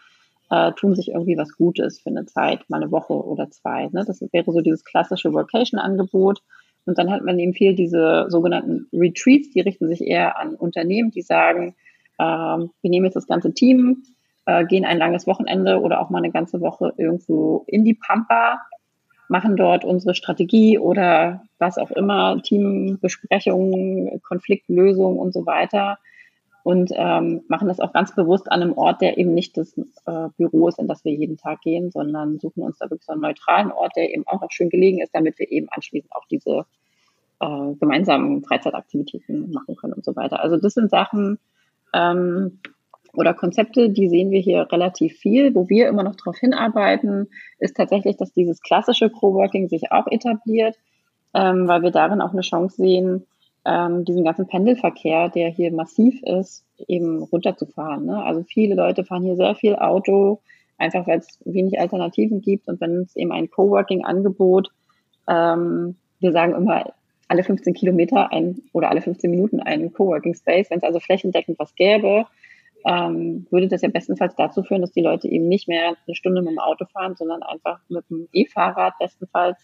äh, tun sich irgendwie was Gutes für eine Zeit, mal eine Woche oder zwei. Ne? Das wäre so dieses klassische Vocation-Angebot. Und dann hat man eben viel diese sogenannten Retreats, die richten sich eher an Unternehmen, die sagen, ähm, wir nehmen jetzt das ganze Team, äh, gehen ein langes Wochenende oder auch mal eine ganze Woche irgendwo in die Pampa, machen dort unsere Strategie oder was auch immer, Teambesprechungen, Konfliktlösung und so weiter und ähm, machen das auch ganz bewusst an einem Ort, der eben nicht das äh, Büro ist, in das wir jeden Tag gehen, sondern suchen uns da wirklich so einen neutralen Ort, der eben auch noch schön gelegen ist, damit wir eben anschließend auch diese äh, gemeinsamen Freizeitaktivitäten machen können und so weiter. Also das sind Sachen ähm, oder Konzepte, die sehen wir hier relativ viel. Wo wir immer noch darauf hinarbeiten, ist tatsächlich, dass dieses klassische Coworking sich auch etabliert, ähm, weil wir darin auch eine Chance sehen, ähm, diesen ganzen Pendelverkehr, der hier massiv ist, eben runterzufahren. Ne? Also viele Leute fahren hier sehr viel Auto, einfach weil es wenig Alternativen gibt und wenn es eben ein Coworking-Angebot, ähm, wir sagen immer alle 15 Kilometer ein oder alle 15 Minuten einen Coworking Space, wenn es also flächendeckend was gäbe, ähm, würde das ja bestenfalls dazu führen, dass die Leute eben nicht mehr eine Stunde mit dem Auto fahren, sondern einfach mit dem E-Fahrrad bestenfalls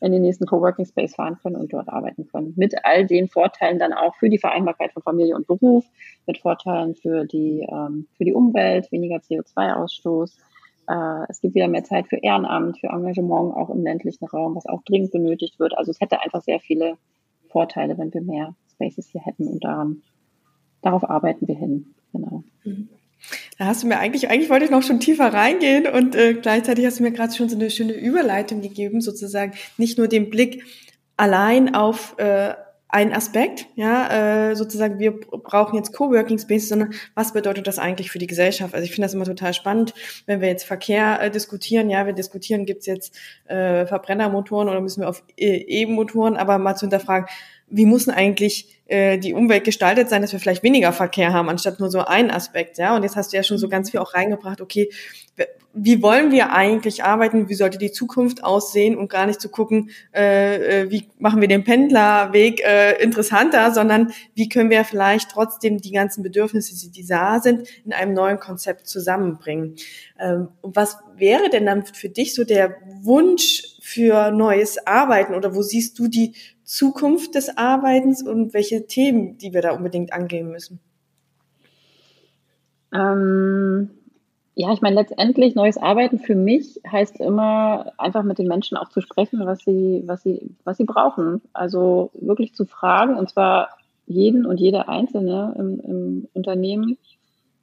in den nächsten Coworking Space fahren können und dort arbeiten können. Mit all den Vorteilen dann auch für die Vereinbarkeit von Familie und Beruf, mit Vorteilen für die, ähm, für die Umwelt, weniger CO2-Ausstoß. Äh, es gibt wieder mehr Zeit für Ehrenamt, für Engagement auch im ländlichen Raum, was auch dringend benötigt wird. Also es hätte einfach sehr viele Vorteile, wenn wir mehr Spaces hier hätten und daran, darauf arbeiten wir hin. Genau. Mhm. Da hast du mir eigentlich, eigentlich wollte ich noch schon tiefer reingehen und äh, gleichzeitig hast du mir gerade schon so eine schöne Überleitung gegeben, sozusagen nicht nur den Blick allein auf äh, einen Aspekt, ja, äh, sozusagen wir brauchen jetzt Coworking Space, sondern was bedeutet das eigentlich für die Gesellschaft? Also ich finde das immer total spannend, wenn wir jetzt Verkehr äh, diskutieren, ja, wir diskutieren, gibt's jetzt äh, Verbrennermotoren oder müssen wir auf E-Motoren, aber mal zu hinterfragen, wie muss denn eigentlich äh, die Umwelt gestaltet sein, dass wir vielleicht weniger Verkehr haben, anstatt nur so ein Aspekt, ja. Und jetzt hast du ja schon so ganz viel auch reingebracht, okay, wie wollen wir eigentlich arbeiten, wie sollte die Zukunft aussehen? Und gar nicht zu gucken, äh, äh, wie machen wir den Pendlerweg äh, interessanter, sondern wie können wir vielleicht trotzdem die ganzen Bedürfnisse, die da sind, in einem neuen Konzept zusammenbringen. Ähm, was wäre denn dann für dich so der Wunsch für neues Arbeiten? Oder wo siehst du die Zukunft des Arbeitens und welche Themen, die wir da unbedingt angehen müssen? Ähm ja, ich meine, letztendlich neues Arbeiten für mich heißt immer, einfach mit den Menschen auch zu sprechen, was sie, was sie, was sie brauchen. Also wirklich zu fragen, und zwar jeden und jede Einzelne im, im Unternehmen,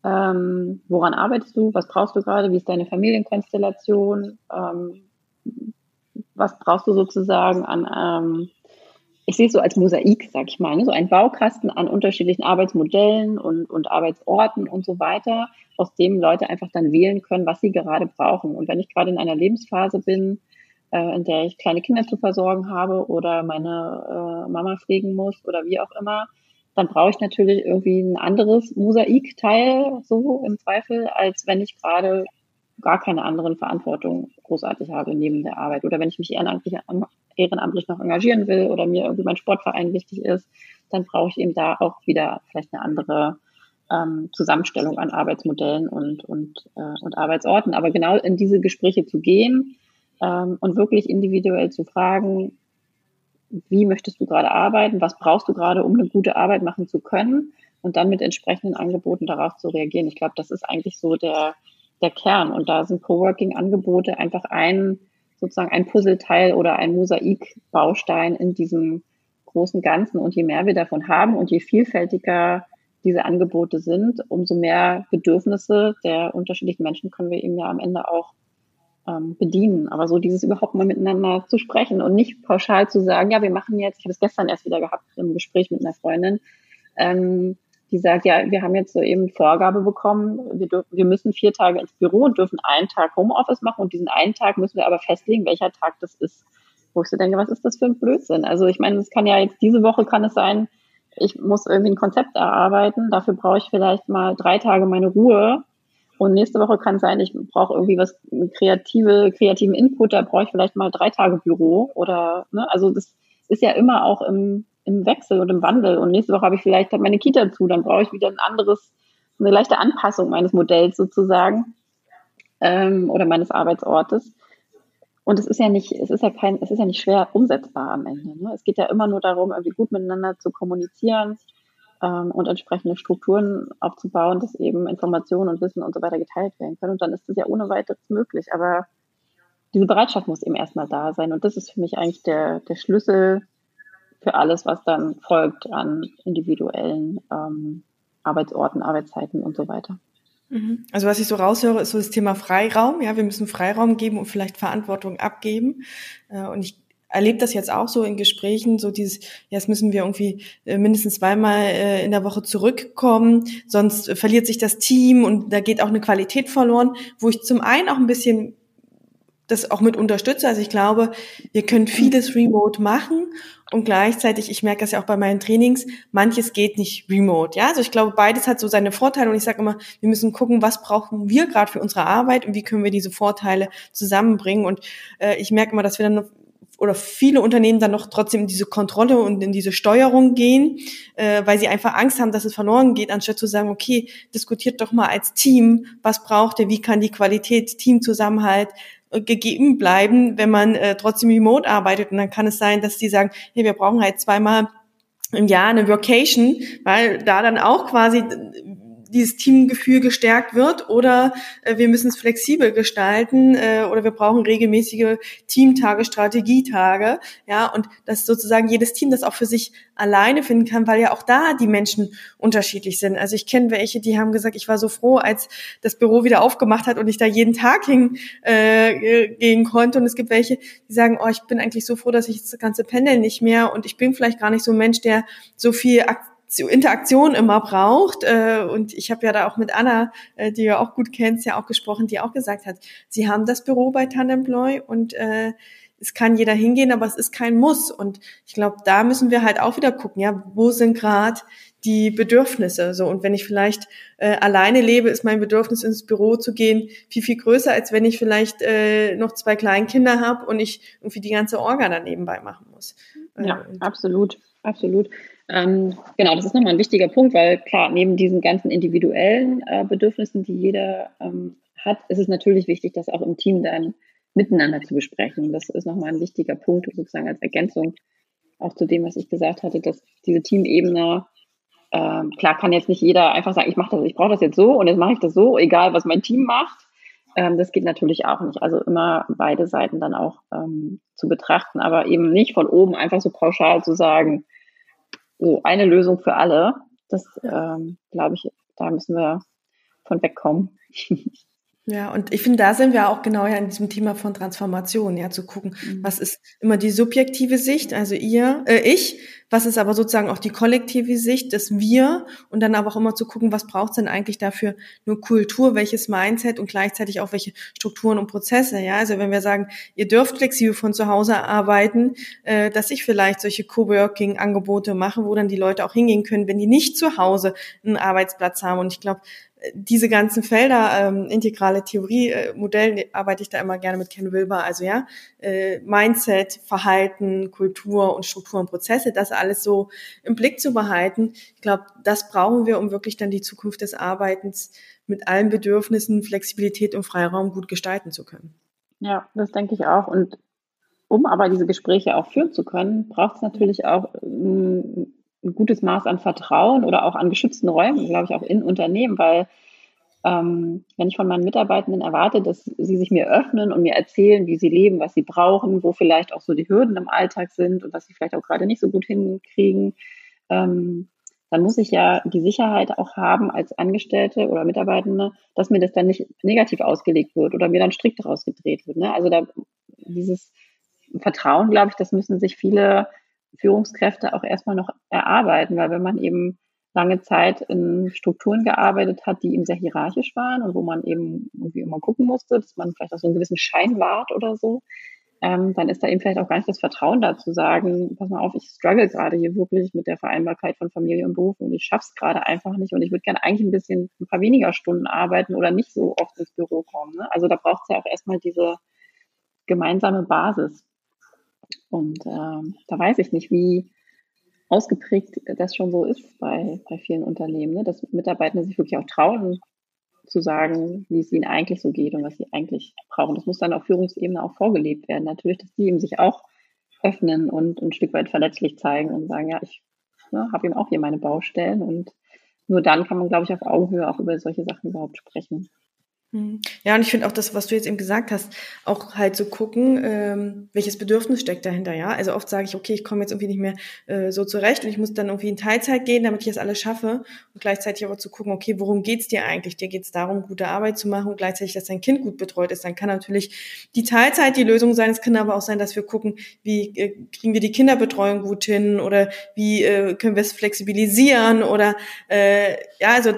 ähm, woran arbeitest du, was brauchst du gerade, wie ist deine Familienkonstellation, ähm, was brauchst du sozusagen an ähm, ich sehe es so als Mosaik, sag ich mal, ne? so ein Baukasten an unterschiedlichen Arbeitsmodellen und, und Arbeitsorten und so weiter, aus dem Leute einfach dann wählen können, was sie gerade brauchen. Und wenn ich gerade in einer Lebensphase bin, äh, in der ich kleine Kinder zu versorgen habe oder meine äh, Mama pflegen muss oder wie auch immer, dann brauche ich natürlich irgendwie ein anderes Mosaikteil, so im Zweifel, als wenn ich gerade gar keine anderen Verantwortung großartig habe neben der Arbeit. Oder wenn ich mich ehrenamtlich, ehrenamtlich noch engagieren will oder mir irgendwie mein Sportverein wichtig ist, dann brauche ich eben da auch wieder vielleicht eine andere ähm, Zusammenstellung an Arbeitsmodellen und, und, äh, und Arbeitsorten. Aber genau in diese Gespräche zu gehen ähm, und wirklich individuell zu fragen, wie möchtest du gerade arbeiten, was brauchst du gerade, um eine gute Arbeit machen zu können und dann mit entsprechenden Angeboten darauf zu reagieren. Ich glaube, das ist eigentlich so der, der Kern. Und da sind Coworking-Angebote einfach ein, sozusagen ein Puzzleteil oder ein Mosaikbaustein in diesem großen Ganzen. Und je mehr wir davon haben und je vielfältiger diese Angebote sind, umso mehr Bedürfnisse der unterschiedlichen Menschen können wir eben ja am Ende auch ähm, bedienen. Aber so dieses überhaupt mal miteinander zu sprechen und nicht pauschal zu sagen, ja, wir machen jetzt, ich habe es gestern erst wieder gehabt im Gespräch mit einer Freundin, ähm, die sagt, ja, wir haben jetzt so eben Vorgabe bekommen, wir, dürfen, wir müssen vier Tage ins Büro und dürfen einen Tag Homeoffice machen und diesen einen Tag müssen wir aber festlegen, welcher Tag das ist. Wo ich so denke, was ist das für ein Blödsinn? Also ich meine, es kann ja jetzt diese Woche kann es sein, ich muss irgendwie ein Konzept erarbeiten, dafür brauche ich vielleicht mal drei Tage meine Ruhe und nächste Woche kann es sein, ich brauche irgendwie was kreative, kreativen Input, da brauche ich vielleicht mal drei Tage Büro oder, ne, also das ist ja immer auch im, im Wechsel und im Wandel. Und nächste Woche habe ich vielleicht meine Kita zu, dann brauche ich wieder ein anderes, eine leichte Anpassung meines Modells sozusagen ähm, oder meines Arbeitsortes. Und es ist ja nicht, es ist ja kein, es ist ja nicht schwer umsetzbar am Ende. Ne? Es geht ja immer nur darum, irgendwie gut miteinander zu kommunizieren ähm, und entsprechende Strukturen aufzubauen, dass eben Informationen und Wissen und so weiter geteilt werden können. Und dann ist das ja ohne weiteres möglich. Aber diese Bereitschaft muss eben erstmal da sein. Und das ist für mich eigentlich der, der Schlüssel für alles, was dann folgt an individuellen ähm, Arbeitsorten, Arbeitszeiten und so weiter. Mhm. Also was ich so raushöre, ist so das Thema Freiraum. Ja, wir müssen Freiraum geben und vielleicht Verantwortung abgeben. Äh, und ich erlebe das jetzt auch so in Gesprächen, so dieses, jetzt müssen wir irgendwie äh, mindestens zweimal äh, in der Woche zurückkommen, sonst verliert sich das Team und da geht auch eine Qualität verloren, wo ich zum einen auch ein bisschen das auch mit unterstütze. Also ich glaube, wir können vieles remote machen und gleichzeitig, ich merke das ja auch bei meinen Trainings, manches geht nicht remote. Ja, also ich glaube, beides hat so seine Vorteile und ich sage immer, wir müssen gucken, was brauchen wir gerade für unsere Arbeit und wie können wir diese Vorteile zusammenbringen. Und äh, ich merke immer, dass wir dann noch oder viele Unternehmen dann noch trotzdem in diese Kontrolle und in diese Steuerung gehen, äh, weil sie einfach Angst haben, dass es verloren geht, anstatt zu sagen, okay, diskutiert doch mal als Team, was braucht ihr, wie kann die Qualität, Teamzusammenhalt gegeben bleiben, wenn man äh, trotzdem remote arbeitet. Und dann kann es sein, dass die sagen, hey, wir brauchen halt zweimal im Jahr eine Vacation, weil da dann auch quasi dieses Teamgefühl gestärkt wird oder äh, wir müssen es flexibel gestalten äh, oder wir brauchen regelmäßige Teamtage, Strategietage, ja, und dass sozusagen jedes Team das auch für sich alleine finden kann, weil ja auch da die Menschen unterschiedlich sind. Also ich kenne welche, die haben gesagt, ich war so froh, als das Büro wieder aufgemacht hat und ich da jeden Tag hingehen äh, konnte und es gibt welche, die sagen, oh, ich bin eigentlich so froh, dass ich das ganze Pendeln nicht mehr und ich bin vielleicht gar nicht so ein Mensch, der so viel Interaktion immer braucht. Äh, und ich habe ja da auch mit Anna, äh, die du auch gut kennst, ja auch gesprochen, die auch gesagt hat, sie haben das Büro bei Tandemploy und äh, es kann jeder hingehen, aber es ist kein Muss. Und ich glaube, da müssen wir halt auch wieder gucken, ja, wo sind gerade die Bedürfnisse. So und wenn ich vielleicht äh, alleine lebe, ist mein Bedürfnis ins Büro zu gehen viel viel größer, als wenn ich vielleicht äh, noch zwei Kleinkinder habe und ich irgendwie die ganze Orga dann nebenbei machen muss. Äh, ja, absolut, absolut. Ähm, genau, das ist nochmal ein wichtiger Punkt, weil klar, neben diesen ganzen individuellen äh, Bedürfnissen, die jeder ähm, hat, ist es natürlich wichtig, das auch im Team dann miteinander zu besprechen. Das ist nochmal ein wichtiger Punkt, sozusagen als Ergänzung auch zu dem, was ich gesagt hatte, dass diese Teamebene ähm, klar kann jetzt nicht jeder einfach sagen, ich mache das, ich brauche das jetzt so und jetzt mache ich das so, egal was mein Team macht. Ähm, das geht natürlich auch nicht. Also immer beide Seiten dann auch ähm, zu betrachten, aber eben nicht von oben einfach so pauschal zu sagen, so eine Lösung für alle. Das ähm, glaube ich, da müssen wir von wegkommen. <laughs> Ja, und ich finde, da sind wir auch genau ja in diesem Thema von Transformation, ja, zu gucken, mhm. was ist immer die subjektive Sicht, also ihr, äh, ich, was ist aber sozusagen auch die kollektive Sicht, das Wir, und dann aber auch immer zu gucken, was braucht es denn eigentlich dafür nur Kultur, welches Mindset und gleichzeitig auch welche Strukturen und Prozesse, ja, also wenn wir sagen, ihr dürft flexibel von zu Hause arbeiten, äh, dass ich vielleicht solche Coworking-Angebote mache, wo dann die Leute auch hingehen können, wenn die nicht zu Hause einen Arbeitsplatz haben, und ich glaube, diese ganzen Felder, ähm, integrale Theorie, äh, Modell, arbeite ich da immer gerne mit Ken Wilber, also ja, äh, Mindset, Verhalten, Kultur und Struktur und Prozesse, das alles so im Blick zu behalten. Ich glaube, das brauchen wir, um wirklich dann die Zukunft des Arbeitens mit allen Bedürfnissen, Flexibilität und Freiraum gut gestalten zu können. Ja, das denke ich auch. Und um aber diese Gespräche auch führen zu können, braucht es natürlich auch ähm, ein gutes Maß an Vertrauen oder auch an geschützten Räumen, glaube ich, auch in Unternehmen, weil ähm, wenn ich von meinen Mitarbeitenden erwarte, dass sie sich mir öffnen und mir erzählen, wie sie leben, was sie brauchen, wo vielleicht auch so die Hürden im Alltag sind und was sie vielleicht auch gerade nicht so gut hinkriegen, ähm, dann muss ich ja die Sicherheit auch haben als Angestellte oder Mitarbeitende, dass mir das dann nicht negativ ausgelegt wird oder mir dann strikt daraus gedreht wird. Ne? Also da dieses Vertrauen, glaube ich, das müssen sich viele Führungskräfte auch erstmal noch erarbeiten, weil wenn man eben lange Zeit in Strukturen gearbeitet hat, die eben sehr hierarchisch waren und wo man eben irgendwie immer gucken musste, dass man vielleicht auch so einen gewissen Schein wahrt oder so, ähm, dann ist da eben vielleicht auch gar nicht das Vertrauen da zu sagen, pass mal auf, ich struggle gerade hier wirklich mit der Vereinbarkeit von Familie und Beruf und ich schaff's gerade einfach nicht und ich würde gerne eigentlich ein bisschen ein paar weniger Stunden arbeiten oder nicht so oft ins Büro kommen. Ne? Also da braucht es ja auch erstmal diese gemeinsame Basis. Und ähm, da weiß ich nicht, wie ausgeprägt das schon so ist bei, bei vielen Unternehmen, ne? dass Mitarbeiter sich wirklich auch trauen, zu sagen, wie es ihnen eigentlich so geht und was sie eigentlich brauchen. Das muss dann auf Führungsebene auch vorgelebt werden. Natürlich, dass die eben sich auch öffnen und ein Stück weit verletzlich zeigen und sagen, ja, ich ne, habe eben auch hier meine Baustellen und nur dann kann man, glaube ich, auf Augenhöhe auch über solche Sachen überhaupt sprechen. Mhm. Ja, und ich finde auch das, was du jetzt eben gesagt hast, auch halt so gucken, ähm, welches Bedürfnis steckt dahinter, ja. Also oft sage ich, okay, ich komme jetzt irgendwie nicht mehr äh, so zurecht und ich muss dann irgendwie in Teilzeit gehen, damit ich das alles schaffe. Und gleichzeitig aber zu gucken, okay, worum geht's dir eigentlich? Dir geht's darum, gute Arbeit zu machen und gleichzeitig, dass dein Kind gut betreut ist. Dann kann natürlich die Teilzeit die Lösung sein. Es kann aber auch sein, dass wir gucken, wie äh, kriegen wir die Kinderbetreuung gut hin oder wie äh, können wir es flexibilisieren oder äh, ja, also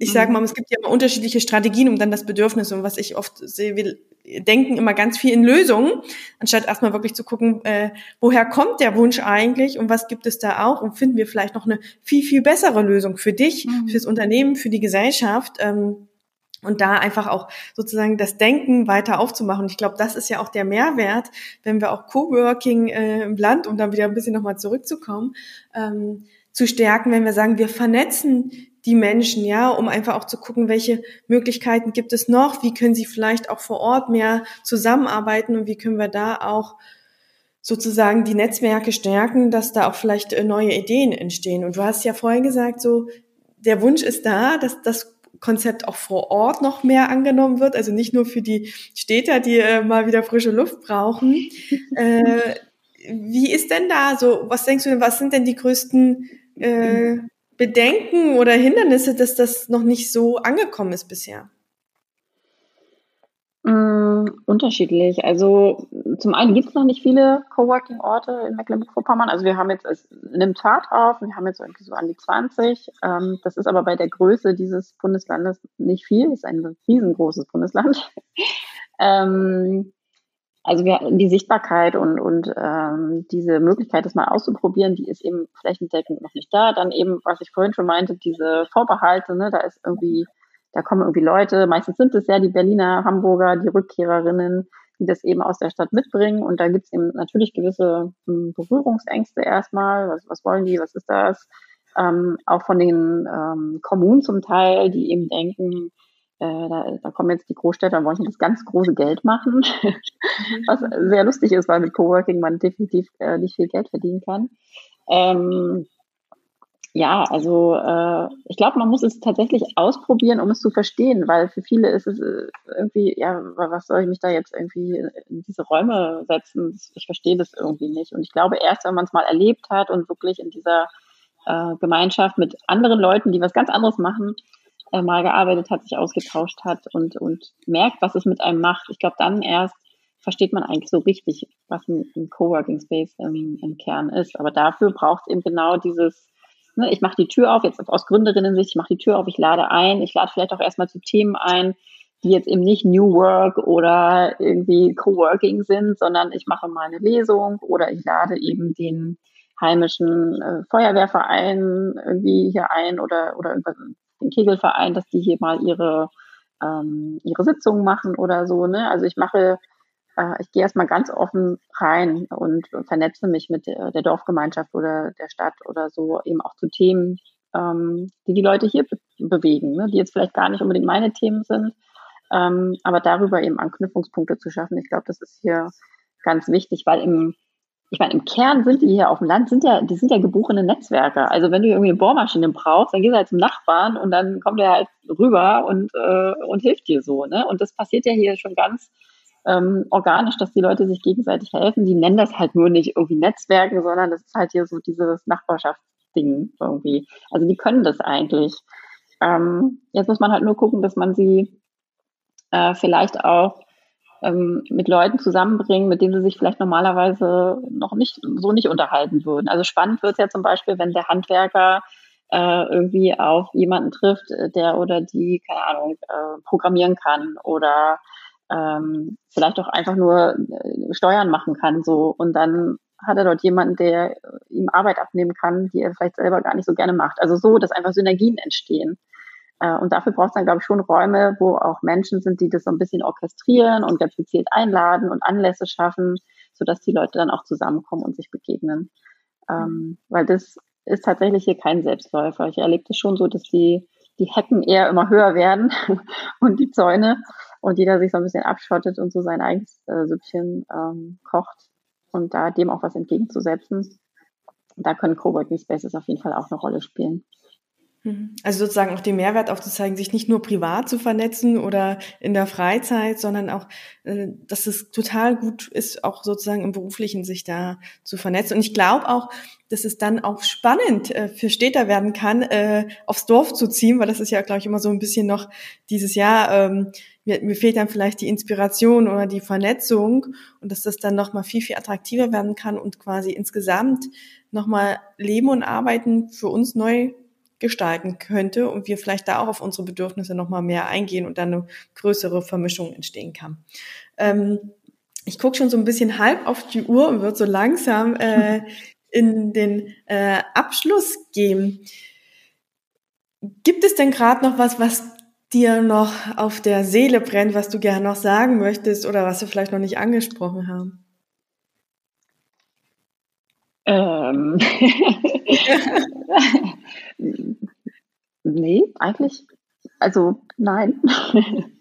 ich sage mhm. mal, es gibt ja immer unterschiedliche Strategien, um dann das Bedürfnis und was ich oft sehe, wir denken immer ganz viel in Lösungen, anstatt erstmal wirklich zu gucken, äh, woher kommt der Wunsch eigentlich und was gibt es da auch und finden wir vielleicht noch eine viel, viel bessere Lösung für dich, mhm. fürs Unternehmen, für die Gesellschaft. Ähm, und da einfach auch sozusagen das Denken weiter aufzumachen. Ich glaube, das ist ja auch der Mehrwert, wenn wir auch Coworking äh, im Land, um dann wieder ein bisschen nochmal zurückzukommen, ähm, zu stärken, wenn wir sagen, wir vernetzen die Menschen, ja, um einfach auch zu gucken, welche Möglichkeiten gibt es noch, wie können sie vielleicht auch vor Ort mehr zusammenarbeiten und wie können wir da auch sozusagen die Netzwerke stärken, dass da auch vielleicht äh, neue Ideen entstehen. Und du hast ja vorhin gesagt, so der Wunsch ist da, dass das Konzept auch vor Ort noch mehr angenommen wird, also nicht nur für die Städter, die äh, mal wieder frische Luft brauchen. <laughs> äh, wie ist denn da so, was denkst du denn, was sind denn die größten äh, Bedenken oder Hindernisse, dass das noch nicht so angekommen ist bisher? Mm, unterschiedlich. Also zum einen gibt es noch nicht viele Coworking-Orte in Mecklenburg-Vorpommern. Also wir haben jetzt, es nimmt Fahrt auf, wir haben jetzt irgendwie so an die 20. Ähm, das ist aber bei der Größe dieses Bundeslandes nicht viel. Es ist ein riesengroßes Bundesland. <laughs> also wir, die Sichtbarkeit und, und ähm, diese Möglichkeit, das mal auszuprobieren, die ist eben flächendeckend noch nicht da. Dann eben, was ich vorhin schon meinte, diese Vorbehalte, ne, da ist irgendwie, da kommen irgendwie Leute, meistens sind es ja die Berliner, Hamburger, die Rückkehrerinnen, die das eben aus der Stadt mitbringen. Und da gibt es eben natürlich gewisse hm, Berührungsängste erstmal. Was, was wollen die, was ist das? Ähm, auch von den ähm, Kommunen zum Teil, die eben denken, äh, da, da kommen jetzt die Großstädter und wollen das ganz große Geld machen, mhm. <laughs> was sehr lustig ist, weil mit Coworking man definitiv äh, nicht viel Geld verdienen kann. Ähm, ja, also äh, ich glaube, man muss es tatsächlich ausprobieren, um es zu verstehen, weil für viele ist es äh, irgendwie, ja, was soll ich mich da jetzt irgendwie in diese Räume setzen? Ich verstehe das irgendwie nicht. Und ich glaube, erst wenn man es mal erlebt hat und wirklich in dieser äh, Gemeinschaft mit anderen Leuten, die was ganz anderes machen, äh, mal gearbeitet hat, sich ausgetauscht hat und, und merkt, was es mit einem macht. Ich glaube, dann erst versteht man eigentlich so richtig, was ein, ein Coworking Space im, im Kern ist. Aber dafür braucht es eben genau dieses, ne, ich mache die Tür auf, jetzt aus Gründerinnen-Sicht, ich mache die Tür auf, ich lade ein, ich lade vielleicht auch erstmal zu Themen ein, die jetzt eben nicht New Work oder irgendwie Coworking sind, sondern ich mache mal eine Lesung oder ich lade eben den heimischen äh, Feuerwehrverein irgendwie hier ein oder, oder irgendwas, den Kegelverein, dass die hier mal ihre, ähm, ihre Sitzungen machen oder so. Ne? Also ich mache, äh, ich gehe erstmal ganz offen rein und vernetze mich mit der, der, Dorfgemeinschaft oder der Stadt oder so, eben auch zu Themen, ähm, die die Leute hier be bewegen, ne? die jetzt vielleicht gar nicht unbedingt meine Themen sind, ähm, aber darüber eben Anknüpfungspunkte zu schaffen. Ich glaube, das ist hier ganz wichtig, weil im ich meine, im Kern sind die hier auf dem Land, sind ja, die sind ja gebuchene Netzwerke. Also wenn du irgendwie eine Bohrmaschine brauchst, dann gehst du halt zum Nachbarn und dann kommt er halt rüber und, äh, und hilft dir so. Ne? Und das passiert ja hier schon ganz ähm, organisch, dass die Leute sich gegenseitig helfen. Die nennen das halt nur nicht irgendwie Netzwerke, sondern das ist halt hier so dieses Nachbarschaftsding irgendwie. Also die können das eigentlich. Ähm, jetzt muss man halt nur gucken, dass man sie äh, vielleicht auch ähm, mit Leuten zusammenbringen, mit denen sie sich vielleicht normalerweise noch nicht so nicht unterhalten würden. Also spannend wird es ja zum Beispiel, wenn der Handwerker äh, irgendwie auf jemanden trifft, der oder die, keine Ahnung, äh, programmieren kann oder ähm, vielleicht auch einfach nur äh, Steuern machen kann so und dann hat er dort jemanden, der ihm Arbeit abnehmen kann, die er vielleicht selber gar nicht so gerne macht. Also so, dass einfach Synergien entstehen. Äh, und dafür braucht es dann, glaube ich, schon Räume, wo auch Menschen sind, die das so ein bisschen orchestrieren und ganz gezielt einladen und Anlässe schaffen, sodass die Leute dann auch zusammenkommen und sich begegnen. Ähm, weil das ist tatsächlich hier kein Selbstläufer. Ich erlebe das schon so, dass die, die Hecken eher immer höher werden <laughs> und die Zäune und jeder sich so ein bisschen abschottet und so sein eigenes äh, Süppchen ähm, kocht und da dem auch was entgegenzusetzen. Da können Coworking Spaces auf jeden Fall auch eine Rolle spielen. Mhm. Also sozusagen auch den Mehrwert aufzuzeigen, sich nicht nur privat zu vernetzen oder in der Freizeit, sondern auch, äh, dass es total gut ist, auch sozusagen im beruflichen sich da zu vernetzen. Und ich glaube auch, dass es dann auch spannend äh, für Städter werden kann, äh, aufs Dorf zu ziehen, weil das ist ja, glaube ich, immer so ein bisschen noch dieses Jahr, ähm, mir, mir fehlt dann vielleicht die Inspiration oder die Vernetzung und dass das dann nochmal viel, viel attraktiver werden kann und quasi insgesamt nochmal Leben und Arbeiten für uns neu gestalten könnte und wir vielleicht da auch auf unsere Bedürfnisse nochmal mehr eingehen und dann eine größere Vermischung entstehen kann. Ähm, ich gucke schon so ein bisschen halb auf die Uhr und wird so langsam äh, <laughs> in den äh, Abschluss gehen. Gibt es denn gerade noch was, was dir noch auf der Seele brennt, was du gerne noch sagen möchtest oder was wir vielleicht noch nicht angesprochen haben? Ähm. <laughs> <laughs> nee, eigentlich. Also nein. <laughs>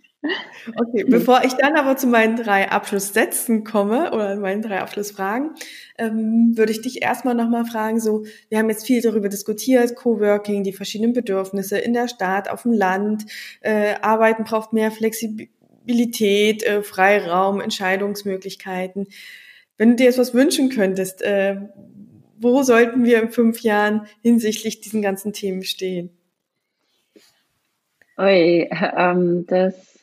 Okay, bevor ich dann aber zu meinen drei Abschlusssätzen komme oder meinen drei Abschlussfragen, ähm, würde ich dich erstmal nochmal fragen, so, wir haben jetzt viel darüber diskutiert, Coworking, die verschiedenen Bedürfnisse in der Stadt, auf dem Land, äh, Arbeiten braucht mehr Flexibilität, äh, Freiraum, Entscheidungsmöglichkeiten. Wenn du dir jetzt was wünschen könntest, äh, wo sollten wir in fünf Jahren hinsichtlich diesen ganzen Themen stehen? Ui, ähm, das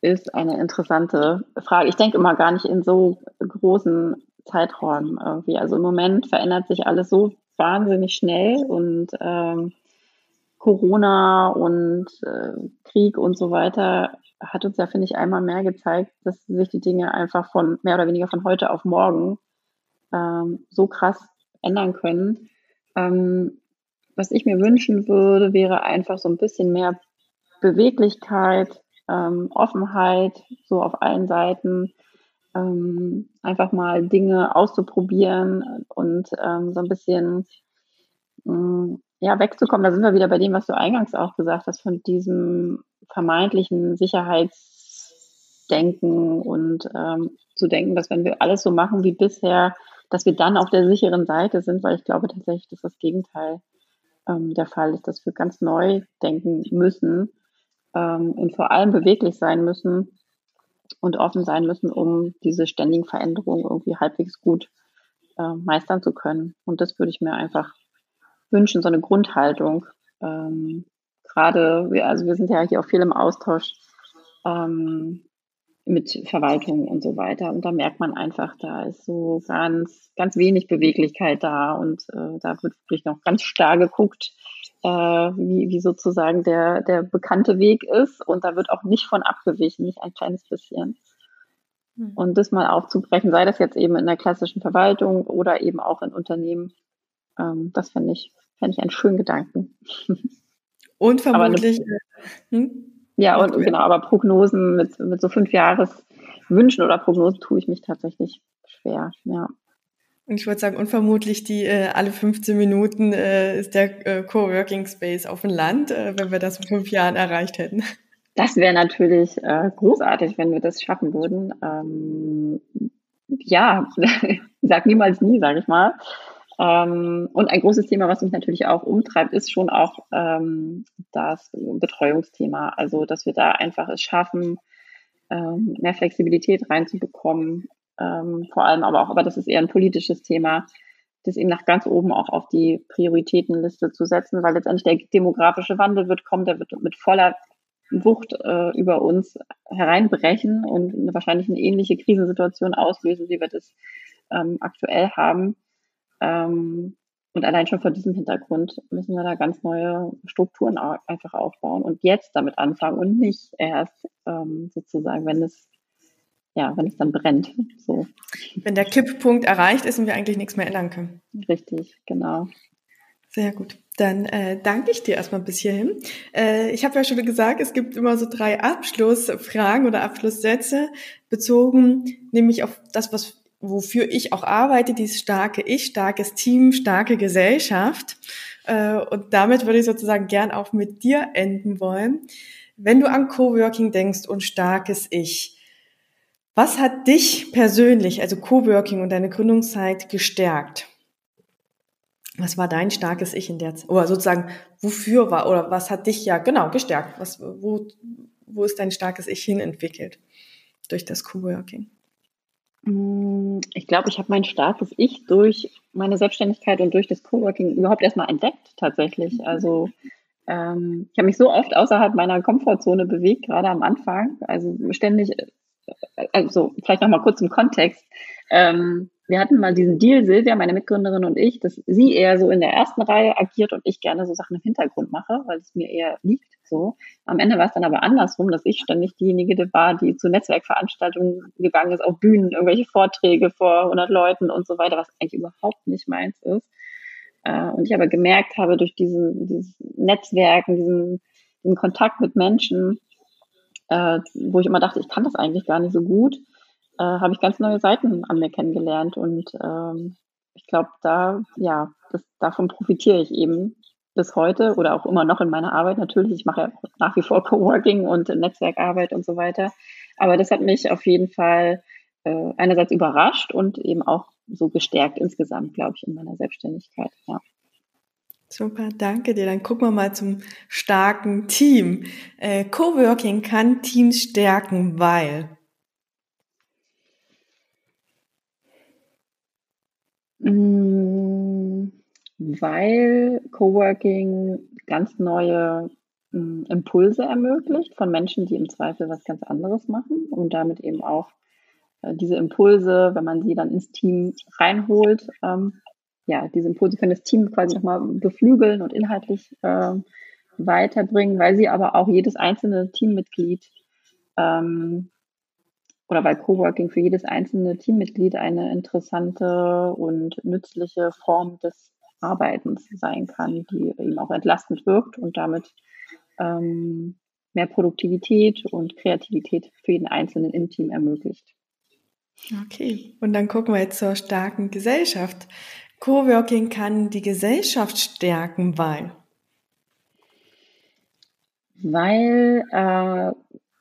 ist eine interessante Frage. Ich denke immer gar nicht in so großen Zeiträumen irgendwie. Also im Moment verändert sich alles so wahnsinnig schnell und ähm, Corona und äh, Krieg und so weiter hat uns ja, finde ich, einmal mehr gezeigt, dass sich die Dinge einfach von mehr oder weniger von heute auf morgen ähm, so krass ändern können. Ähm, was ich mir wünschen würde, wäre einfach so ein bisschen mehr Beweglichkeit, ähm, Offenheit, so auf allen Seiten, ähm, einfach mal Dinge auszuprobieren und ähm, so ein bisschen mh, mm, ja, wegzukommen. Da sind wir wieder bei dem, was du eingangs auch gesagt hast, von diesem vermeintlichen Sicherheitsdenken und ähm, zu denken, dass wenn wir alles so machen wie bisher, dass wir dann auf der sicheren Seite sind, weil ich glaube tatsächlich, dass das Gegenteil ähm, der Fall ist, dass wir ganz neu denken müssen ähm, und vor allem beweglich sein müssen und offen sein müssen, um diese ständigen Veränderungen irgendwie halbwegs gut äh, meistern zu können. Und das würde ich mir einfach wünschen, so eine Grundhaltung. Ähm, Gerade, also wir sind ja hier auch viel im Austausch ähm, mit Verwaltung und so weiter. Und da merkt man einfach, da ist so ganz, ganz wenig Beweglichkeit da und äh, da wird wirklich noch ganz starr geguckt, äh, wie, wie sozusagen der, der bekannte Weg ist. Und da wird auch nicht von abgewichen, nicht ein kleines bisschen. Hm. Und das mal aufzubrechen, sei das jetzt eben in der klassischen Verwaltung oder eben auch in Unternehmen, ähm, das fände ich, fände ich einen schönen Gedanken. Und <laughs> vermutlich. Eine, hm? Ja, und genau, aber Prognosen mit, mit so fünf Jahreswünschen oder Prognosen tue ich mich tatsächlich schwer, ja. Und ich würde sagen, unvermutlich die äh, alle 15 Minuten äh, ist der äh, Coworking Space auf dem Land, äh, wenn wir das in fünf Jahren erreicht hätten. Das wäre natürlich äh, großartig, wenn wir das schaffen würden. Ähm, ja, <laughs> sag niemals nie, sage ich mal. Ähm, und ein großes Thema, was mich natürlich auch umtreibt, ist schon auch ähm, das Betreuungsthema. Also, dass wir da einfach es schaffen, ähm, mehr Flexibilität reinzubekommen. Ähm, vor allem aber auch, aber das ist eher ein politisches Thema, das eben nach ganz oben auch auf die Prioritätenliste zu setzen, weil letztendlich der demografische Wandel wird kommen, der wird mit voller Wucht äh, über uns hereinbrechen und wahrscheinlich eine ähnliche Krisensituation auslösen, wie wir das ähm, aktuell haben. Ähm, und allein schon vor diesem Hintergrund müssen wir da ganz neue Strukturen einfach aufbauen und jetzt damit anfangen und nicht erst ähm, sozusagen, wenn es ja, wenn es dann brennt. So. Wenn der Kipppunkt erreicht ist und wir eigentlich nichts mehr ändern können. Richtig, genau. Sehr gut. Dann äh, danke ich dir erstmal bis hierhin. Äh, ich habe ja schon gesagt, es gibt immer so drei Abschlussfragen oder Abschlusssätze bezogen, nämlich auf das, was wofür ich auch arbeite, dieses starke Ich, starkes Team, starke Gesellschaft. Äh, und damit würde ich sozusagen gern auch mit dir enden wollen. Wenn du an Coworking denkst und starkes Ich, was hat dich persönlich, also Coworking und deine Gründungszeit gestärkt? Was war dein starkes Ich in der Zeit? Oder sozusagen, wofür war, oder was hat dich ja, genau, gestärkt? Was, wo, wo ist dein starkes Ich hin entwickelt durch das Coworking? Mm, ich glaube, ich habe mein starkes Ich durch meine Selbstständigkeit und durch das Coworking überhaupt erstmal entdeckt, tatsächlich. Mhm. Also ähm, ich habe mich so oft außerhalb meiner Komfortzone bewegt, gerade am Anfang. Also ständig, also vielleicht nochmal kurz im Kontext. Ähm, wir hatten mal diesen Deal, Silvia, meine Mitgründerin und ich, dass sie eher so in der ersten Reihe agiert und ich gerne so Sachen im Hintergrund mache, weil es mir eher liegt. So. Am Ende war es dann aber andersrum, dass ich ständig diejenige war, die zu Netzwerkveranstaltungen gegangen ist, auf Bühnen, irgendwelche Vorträge vor 100 Leuten und so weiter, was eigentlich überhaupt nicht meins ist. Äh, und ich aber gemerkt habe, durch diesen, dieses Netzwerken, diesen, diesen Kontakt mit Menschen, äh, wo ich immer dachte, ich kann das eigentlich gar nicht so gut, äh, habe ich ganz neue Seiten an mir kennengelernt. Und ähm, ich glaube, da, ja, das, davon profitiere ich eben bis heute oder auch immer noch in meiner Arbeit natürlich. Ich mache ja nach wie vor Coworking und Netzwerkarbeit und so weiter. Aber das hat mich auf jeden Fall äh, einerseits überrascht und eben auch so gestärkt insgesamt, glaube ich, in meiner Selbstständigkeit. Ja. Super, danke dir. Dann gucken wir mal zum starken Team. Äh, Coworking kann Teams stärken, weil mm, weil Coworking ganz neue äh, Impulse ermöglicht von Menschen, die im Zweifel was ganz anderes machen und damit eben auch äh, diese Impulse, wenn man sie dann ins Team reinholt, ähm, ja, diese Impulse können das Team quasi nochmal beflügeln und inhaltlich äh, weiterbringen, weil sie aber auch jedes einzelne Teammitglied ähm, oder weil Coworking für jedes einzelne Teammitglied eine interessante und nützliche Form des Arbeitens sein kann, die eben auch entlastend wirkt und damit ähm, mehr Produktivität und Kreativität für jeden Einzelnen im Team ermöglicht. Okay, und dann gucken wir jetzt zur starken Gesellschaft. Coworking kann die Gesellschaft stärken, weil? Weil äh,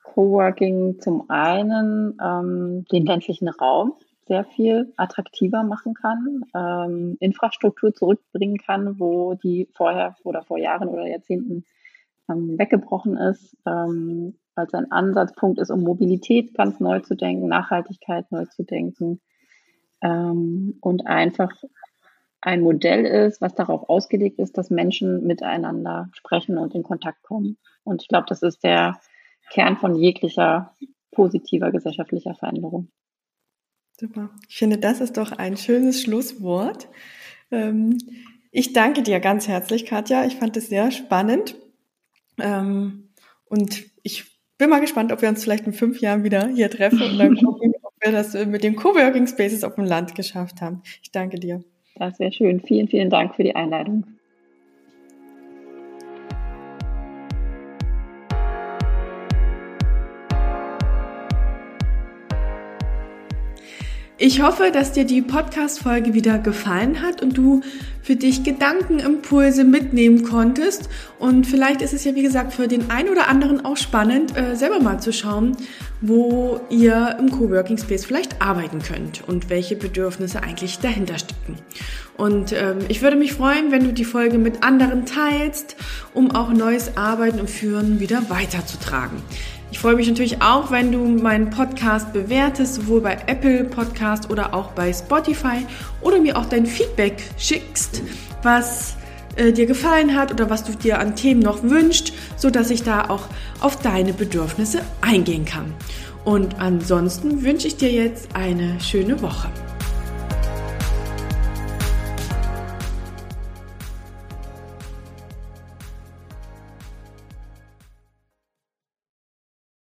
Coworking zum einen ähm, den ländlichen Raum sehr viel attraktiver machen kann, ähm, Infrastruktur zurückbringen kann, wo die vorher oder vor Jahren oder Jahrzehnten ähm, weggebrochen ist, ähm, als ein Ansatzpunkt ist, um Mobilität ganz neu zu denken, Nachhaltigkeit neu zu denken ähm, und einfach ein Modell ist, was darauf ausgelegt ist, dass Menschen miteinander sprechen und in Kontakt kommen. Und ich glaube, das ist der Kern von jeglicher positiver gesellschaftlicher Veränderung. Super. Ich finde, das ist doch ein schönes Schlusswort. Ähm, ich danke dir ganz herzlich, Katja. Ich fand es sehr spannend. Ähm, und ich bin mal gespannt, ob wir uns vielleicht in fünf Jahren wieder hier treffen und dann <laughs> gucken, ob wir das mit den Coworking Spaces auf dem Land geschafft haben. Ich danke dir. Das wäre schön. Vielen, vielen Dank für die Einladung. Ich hoffe, dass dir die Podcast-Folge wieder gefallen hat und du für dich Gedankenimpulse mitnehmen konntest. Und vielleicht ist es ja, wie gesagt, für den einen oder anderen auch spannend, äh, selber mal zu schauen, wo ihr im Coworking Space vielleicht arbeiten könnt und welche Bedürfnisse eigentlich dahinter stecken. Und ähm, ich würde mich freuen, wenn du die Folge mit anderen teilst, um auch neues Arbeiten und Führen wieder weiterzutragen. Ich freue mich natürlich auch, wenn du meinen Podcast bewertest, sowohl bei Apple Podcast oder auch bei Spotify oder mir auch dein Feedback schickst, was äh, dir gefallen hat oder was du dir an Themen noch wünschst, so dass ich da auch auf deine Bedürfnisse eingehen kann. Und ansonsten wünsche ich dir jetzt eine schöne Woche.